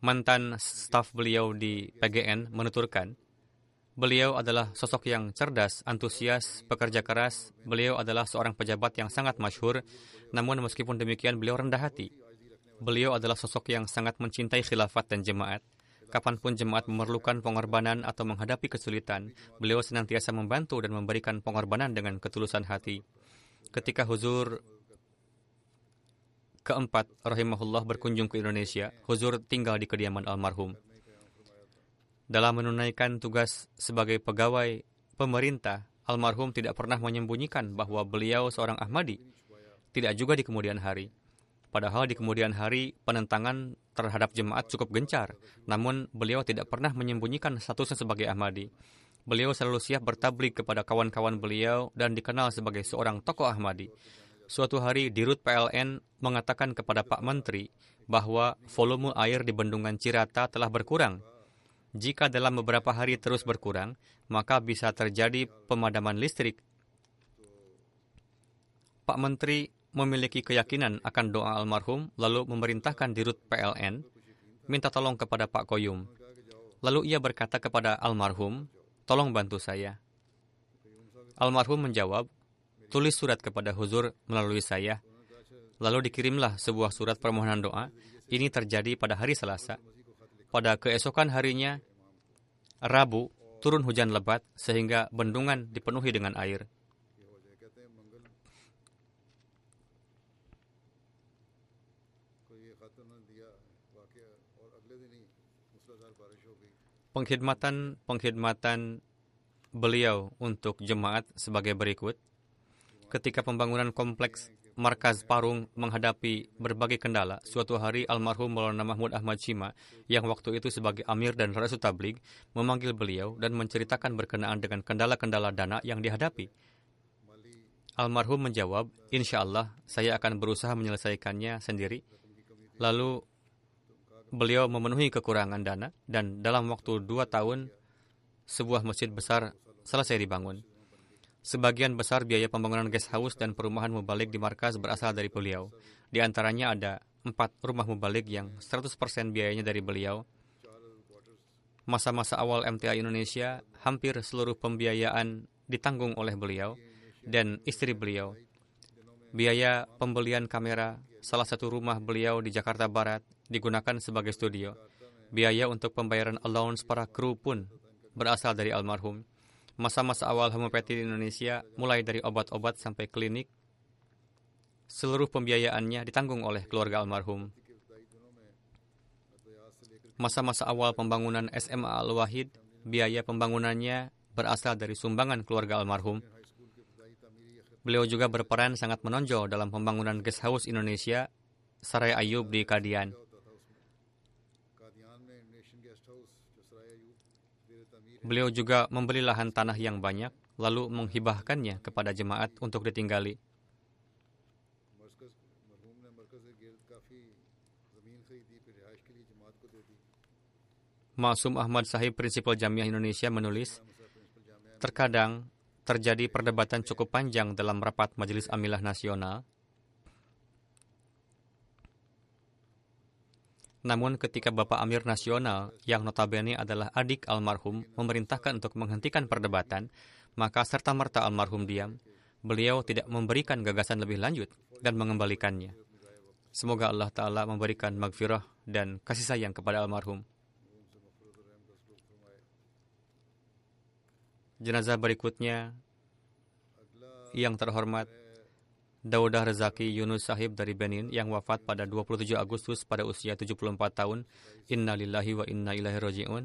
Mantan staf beliau di PGN menuturkan, beliau adalah sosok yang cerdas, antusias, pekerja keras. Beliau adalah seorang pejabat yang sangat masyhur, namun meskipun demikian beliau rendah hati. Beliau adalah sosok yang sangat mencintai khilafat dan jemaat. Kapan pun jemaat memerlukan pengorbanan atau menghadapi kesulitan, beliau senantiasa membantu dan memberikan pengorbanan dengan ketulusan hati ketika Huzur keempat rahimahullah berkunjung ke Indonesia, Huzur tinggal di kediaman almarhum. Dalam menunaikan tugas sebagai pegawai pemerintah, almarhum tidak pernah menyembunyikan bahwa beliau seorang Ahmadi. Tidak juga di kemudian hari. Padahal di kemudian hari penentangan terhadap jemaat cukup gencar, namun beliau tidak pernah menyembunyikan statusnya sebagai Ahmadi. Beliau selalu siap bertablik kepada kawan-kawan beliau dan dikenal sebagai seorang tokoh Ahmadi. Suatu hari Dirut PLN mengatakan kepada Pak Menteri bahwa volume air di bendungan Cirata telah berkurang. Jika dalam beberapa hari terus berkurang, maka bisa terjadi pemadaman listrik. Pak Menteri memiliki keyakinan akan doa almarhum, lalu memerintahkan Dirut PLN minta tolong kepada Pak Koyum. Lalu ia berkata kepada almarhum, tolong bantu saya. Almarhum menjawab, tulis surat kepada Huzur melalui saya. Lalu dikirimlah sebuah surat permohonan doa. Ini terjadi pada hari Selasa. Pada keesokan harinya, Rabu, turun hujan lebat sehingga bendungan dipenuhi dengan air. Pengkhidmatan pengkhidmatan beliau untuk jemaat sebagai berikut. Ketika pembangunan kompleks Markaz Parung menghadapi berbagai kendala, suatu hari almarhum Maulana Mahmud Ahmad Shima yang waktu itu sebagai Amir dan Rasul Tablig memanggil beliau dan menceritakan berkenaan dengan kendala-kendala dana yang dihadapi. Almarhum menjawab, Insya Allah saya akan berusaha menyelesaikannya sendiri. Lalu beliau memenuhi kekurangan dana dan dalam waktu dua tahun sebuah masjid besar selesai dibangun. Sebagian besar biaya pembangunan guest house dan perumahan mubalik di markas berasal dari beliau. Di antaranya ada empat rumah mubalik yang 100% biayanya dari beliau. Masa-masa awal MTA Indonesia, hampir seluruh pembiayaan ditanggung oleh beliau dan istri beliau. Biaya pembelian kamera salah satu rumah beliau di Jakarta Barat digunakan sebagai studio. Biaya untuk pembayaran allowance para kru pun berasal dari almarhum. Masa-masa awal homeopati di Indonesia, mulai dari obat-obat sampai klinik, seluruh pembiayaannya ditanggung oleh keluarga almarhum. Masa-masa awal pembangunan SMA Al-Wahid, biaya pembangunannya berasal dari sumbangan keluarga almarhum. Beliau juga berperan sangat menonjol dalam pembangunan guest house Indonesia, Sarai Ayub di Kadian. Beliau juga membeli lahan tanah yang banyak, lalu menghibahkannya kepada jemaat untuk ditinggali. Masum Ahmad Sahib Prinsipal Jamiah Indonesia menulis, terkadang terjadi perdebatan cukup panjang dalam rapat Majelis Amilah Nasional Namun ketika Bapak Amir Nasional yang notabene adalah adik almarhum memerintahkan untuk menghentikan perdebatan, maka serta merta almarhum diam. Beliau tidak memberikan gagasan lebih lanjut dan mengembalikannya. Semoga Allah Ta'ala memberikan magfirah dan kasih sayang kepada almarhum. Jenazah berikutnya yang terhormat Daudah Rezaki Yunus Sahib dari Benin yang wafat pada 27 Agustus pada usia 74 tahun. Inna lillahi wa inna ilaihi raji'un.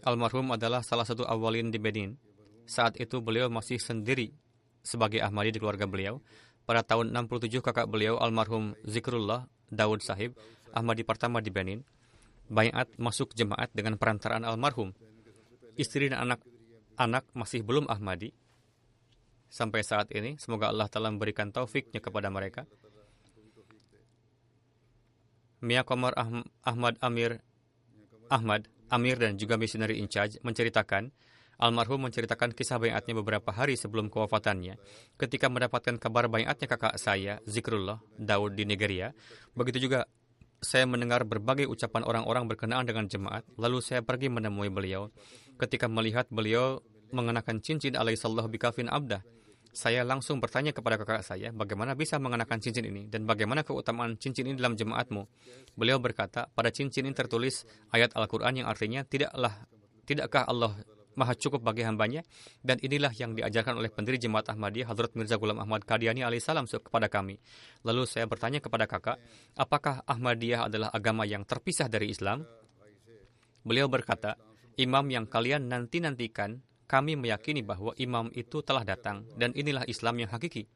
Almarhum adalah salah satu awalin di Benin. Saat itu beliau masih sendiri sebagai Ahmadi di keluarga beliau. Pada tahun 67 kakak beliau almarhum Zikrullah Daud Sahib, Ahmadi pertama di Benin, bayat masuk jemaat dengan perantaraan almarhum. Istri dan anak-anak masih belum Ahmadi, sampai saat ini. Semoga Allah telah memberikan taufiknya kepada mereka. Mia Komar Ahmad Amir Ahmad Amir dan juga missionary in charge menceritakan almarhum menceritakan kisah bayatnya beberapa hari sebelum kewafatannya. Ketika mendapatkan kabar bayatnya kakak saya, Zikrullah, Daud di Nigeria, begitu juga saya mendengar berbagai ucapan orang-orang berkenaan dengan jemaat, lalu saya pergi menemui beliau. Ketika melihat beliau mengenakan cincin alaihissallahu bikafin abdah, saya langsung bertanya kepada kakak saya, bagaimana bisa mengenakan cincin ini dan bagaimana keutamaan cincin ini dalam jemaatmu. Beliau berkata, pada cincin ini tertulis ayat Al-Quran yang artinya, tidaklah tidakkah Allah maha cukup bagi hambanya dan inilah yang diajarkan oleh pendiri jemaat Ahmadiyah Hadrat Mirza Ghulam Ahmad Qadiani alaihissalam kepada kami. Lalu saya bertanya kepada kakak, apakah Ahmadiyah adalah agama yang terpisah dari Islam? Beliau berkata, imam yang kalian nanti-nantikan kami meyakini bahwa imam itu telah datang dan inilah Islam yang hakiki.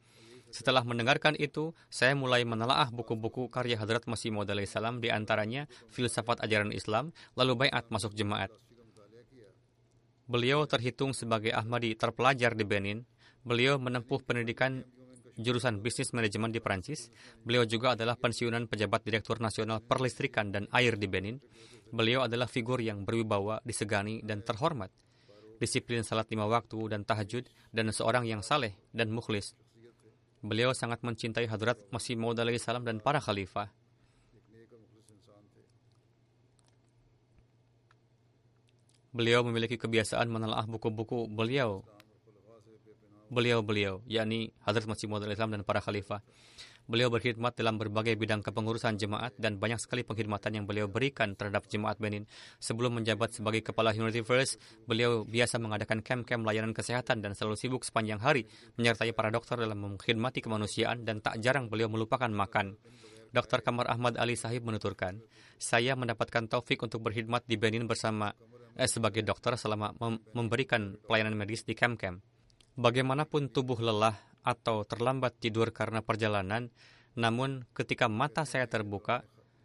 Setelah mendengarkan itu, saya mulai menelaah buku-buku karya Hadrat Masih Maud salam di antaranya Filsafat Ajaran Islam, lalu Bayat masuk jemaat. Beliau terhitung sebagai Ahmadi terpelajar di Benin. Beliau menempuh pendidikan jurusan bisnis manajemen di Perancis. Beliau juga adalah pensiunan pejabat Direktur Nasional Perlistrikan dan Air di Benin. Beliau adalah figur yang berwibawa, disegani, dan terhormat disiplin salat lima waktu dan tahajud, dan seorang yang saleh dan mukhlis. Beliau sangat mencintai Hadrat Masih Maud salam dan para khalifah. Beliau memiliki kebiasaan menelaah buku-buku beliau. Beliau-beliau, yakni Hadrat Masih Maud salam dan para khalifah. Beliau berkhidmat dalam berbagai bidang kepengurusan jemaat dan banyak sekali pengkhidmatan yang beliau berikan terhadap jemaat Benin. Sebelum menjabat sebagai kepala Humanity First, beliau biasa mengadakan camp-camp layanan kesehatan dan selalu sibuk sepanjang hari menyertai para dokter dalam mengkhidmati kemanusiaan dan tak jarang beliau melupakan makan. Dr. Kamar Ahmad Ali Sahib menuturkan, saya mendapatkan taufik untuk berkhidmat di Benin bersama eh, sebagai dokter selama mem memberikan pelayanan medis di camp-camp. Bagaimanapun tubuh lelah atau terlambat tidur karena perjalanan, namun ketika mata saya terbuka,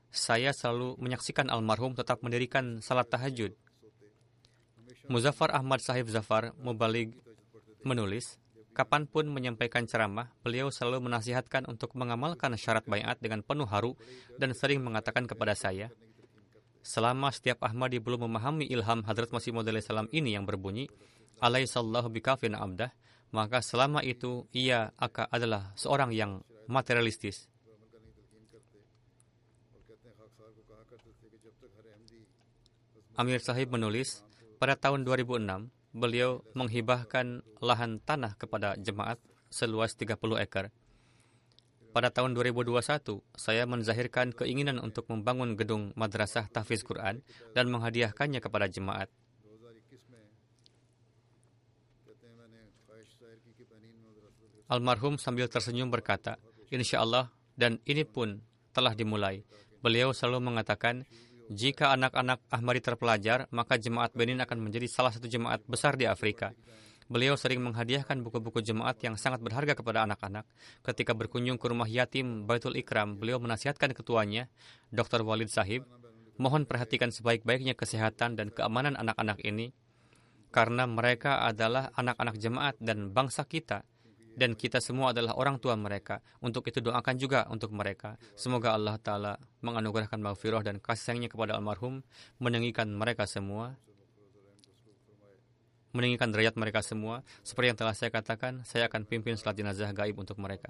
saya selalu menyaksikan almarhum tetap mendirikan salat tahajud. Muzaffar Ahmad Sahib Zafar Mubalik menulis, kapan pun menyampaikan ceramah, beliau selalu menasihatkan untuk mengamalkan syarat bayat dengan penuh haru dan sering mengatakan kepada saya, selama setiap Ahmadi belum memahami ilham Hadrat Masih Maud salam ini yang berbunyi, Alaihissallahu bikafin abdah, maka selama itu ia akan adalah seorang yang materialistis. Amir Sahib menulis, pada tahun 2006, beliau menghibahkan lahan tanah kepada jemaat seluas 30 ekar. Pada tahun 2021, saya menzahirkan keinginan untuk membangun gedung madrasah tahfiz Quran dan menghadiahkannya kepada jemaat. Almarhum sambil tersenyum berkata, Insya Allah, dan ini pun telah dimulai. Beliau selalu mengatakan, jika anak-anak Ahmadi terpelajar, maka jemaat Benin akan menjadi salah satu jemaat besar di Afrika. Beliau sering menghadiahkan buku-buku jemaat yang sangat berharga kepada anak-anak. Ketika berkunjung ke rumah yatim Baitul Ikram, beliau menasihatkan ketuanya, Dr. Walid Sahib, mohon perhatikan sebaik-baiknya kesehatan dan keamanan anak-anak ini, karena mereka adalah anak-anak jemaat dan bangsa kita dan kita semua adalah orang tua mereka. Untuk itu doakan juga untuk mereka. Semoga Allah Ta'ala menganugerahkan maghfirah dan kasih sayangnya kepada almarhum, meninggikan mereka semua, meninggikan derajat mereka semua. Seperti yang telah saya katakan, saya akan pimpin salat jenazah gaib untuk mereka.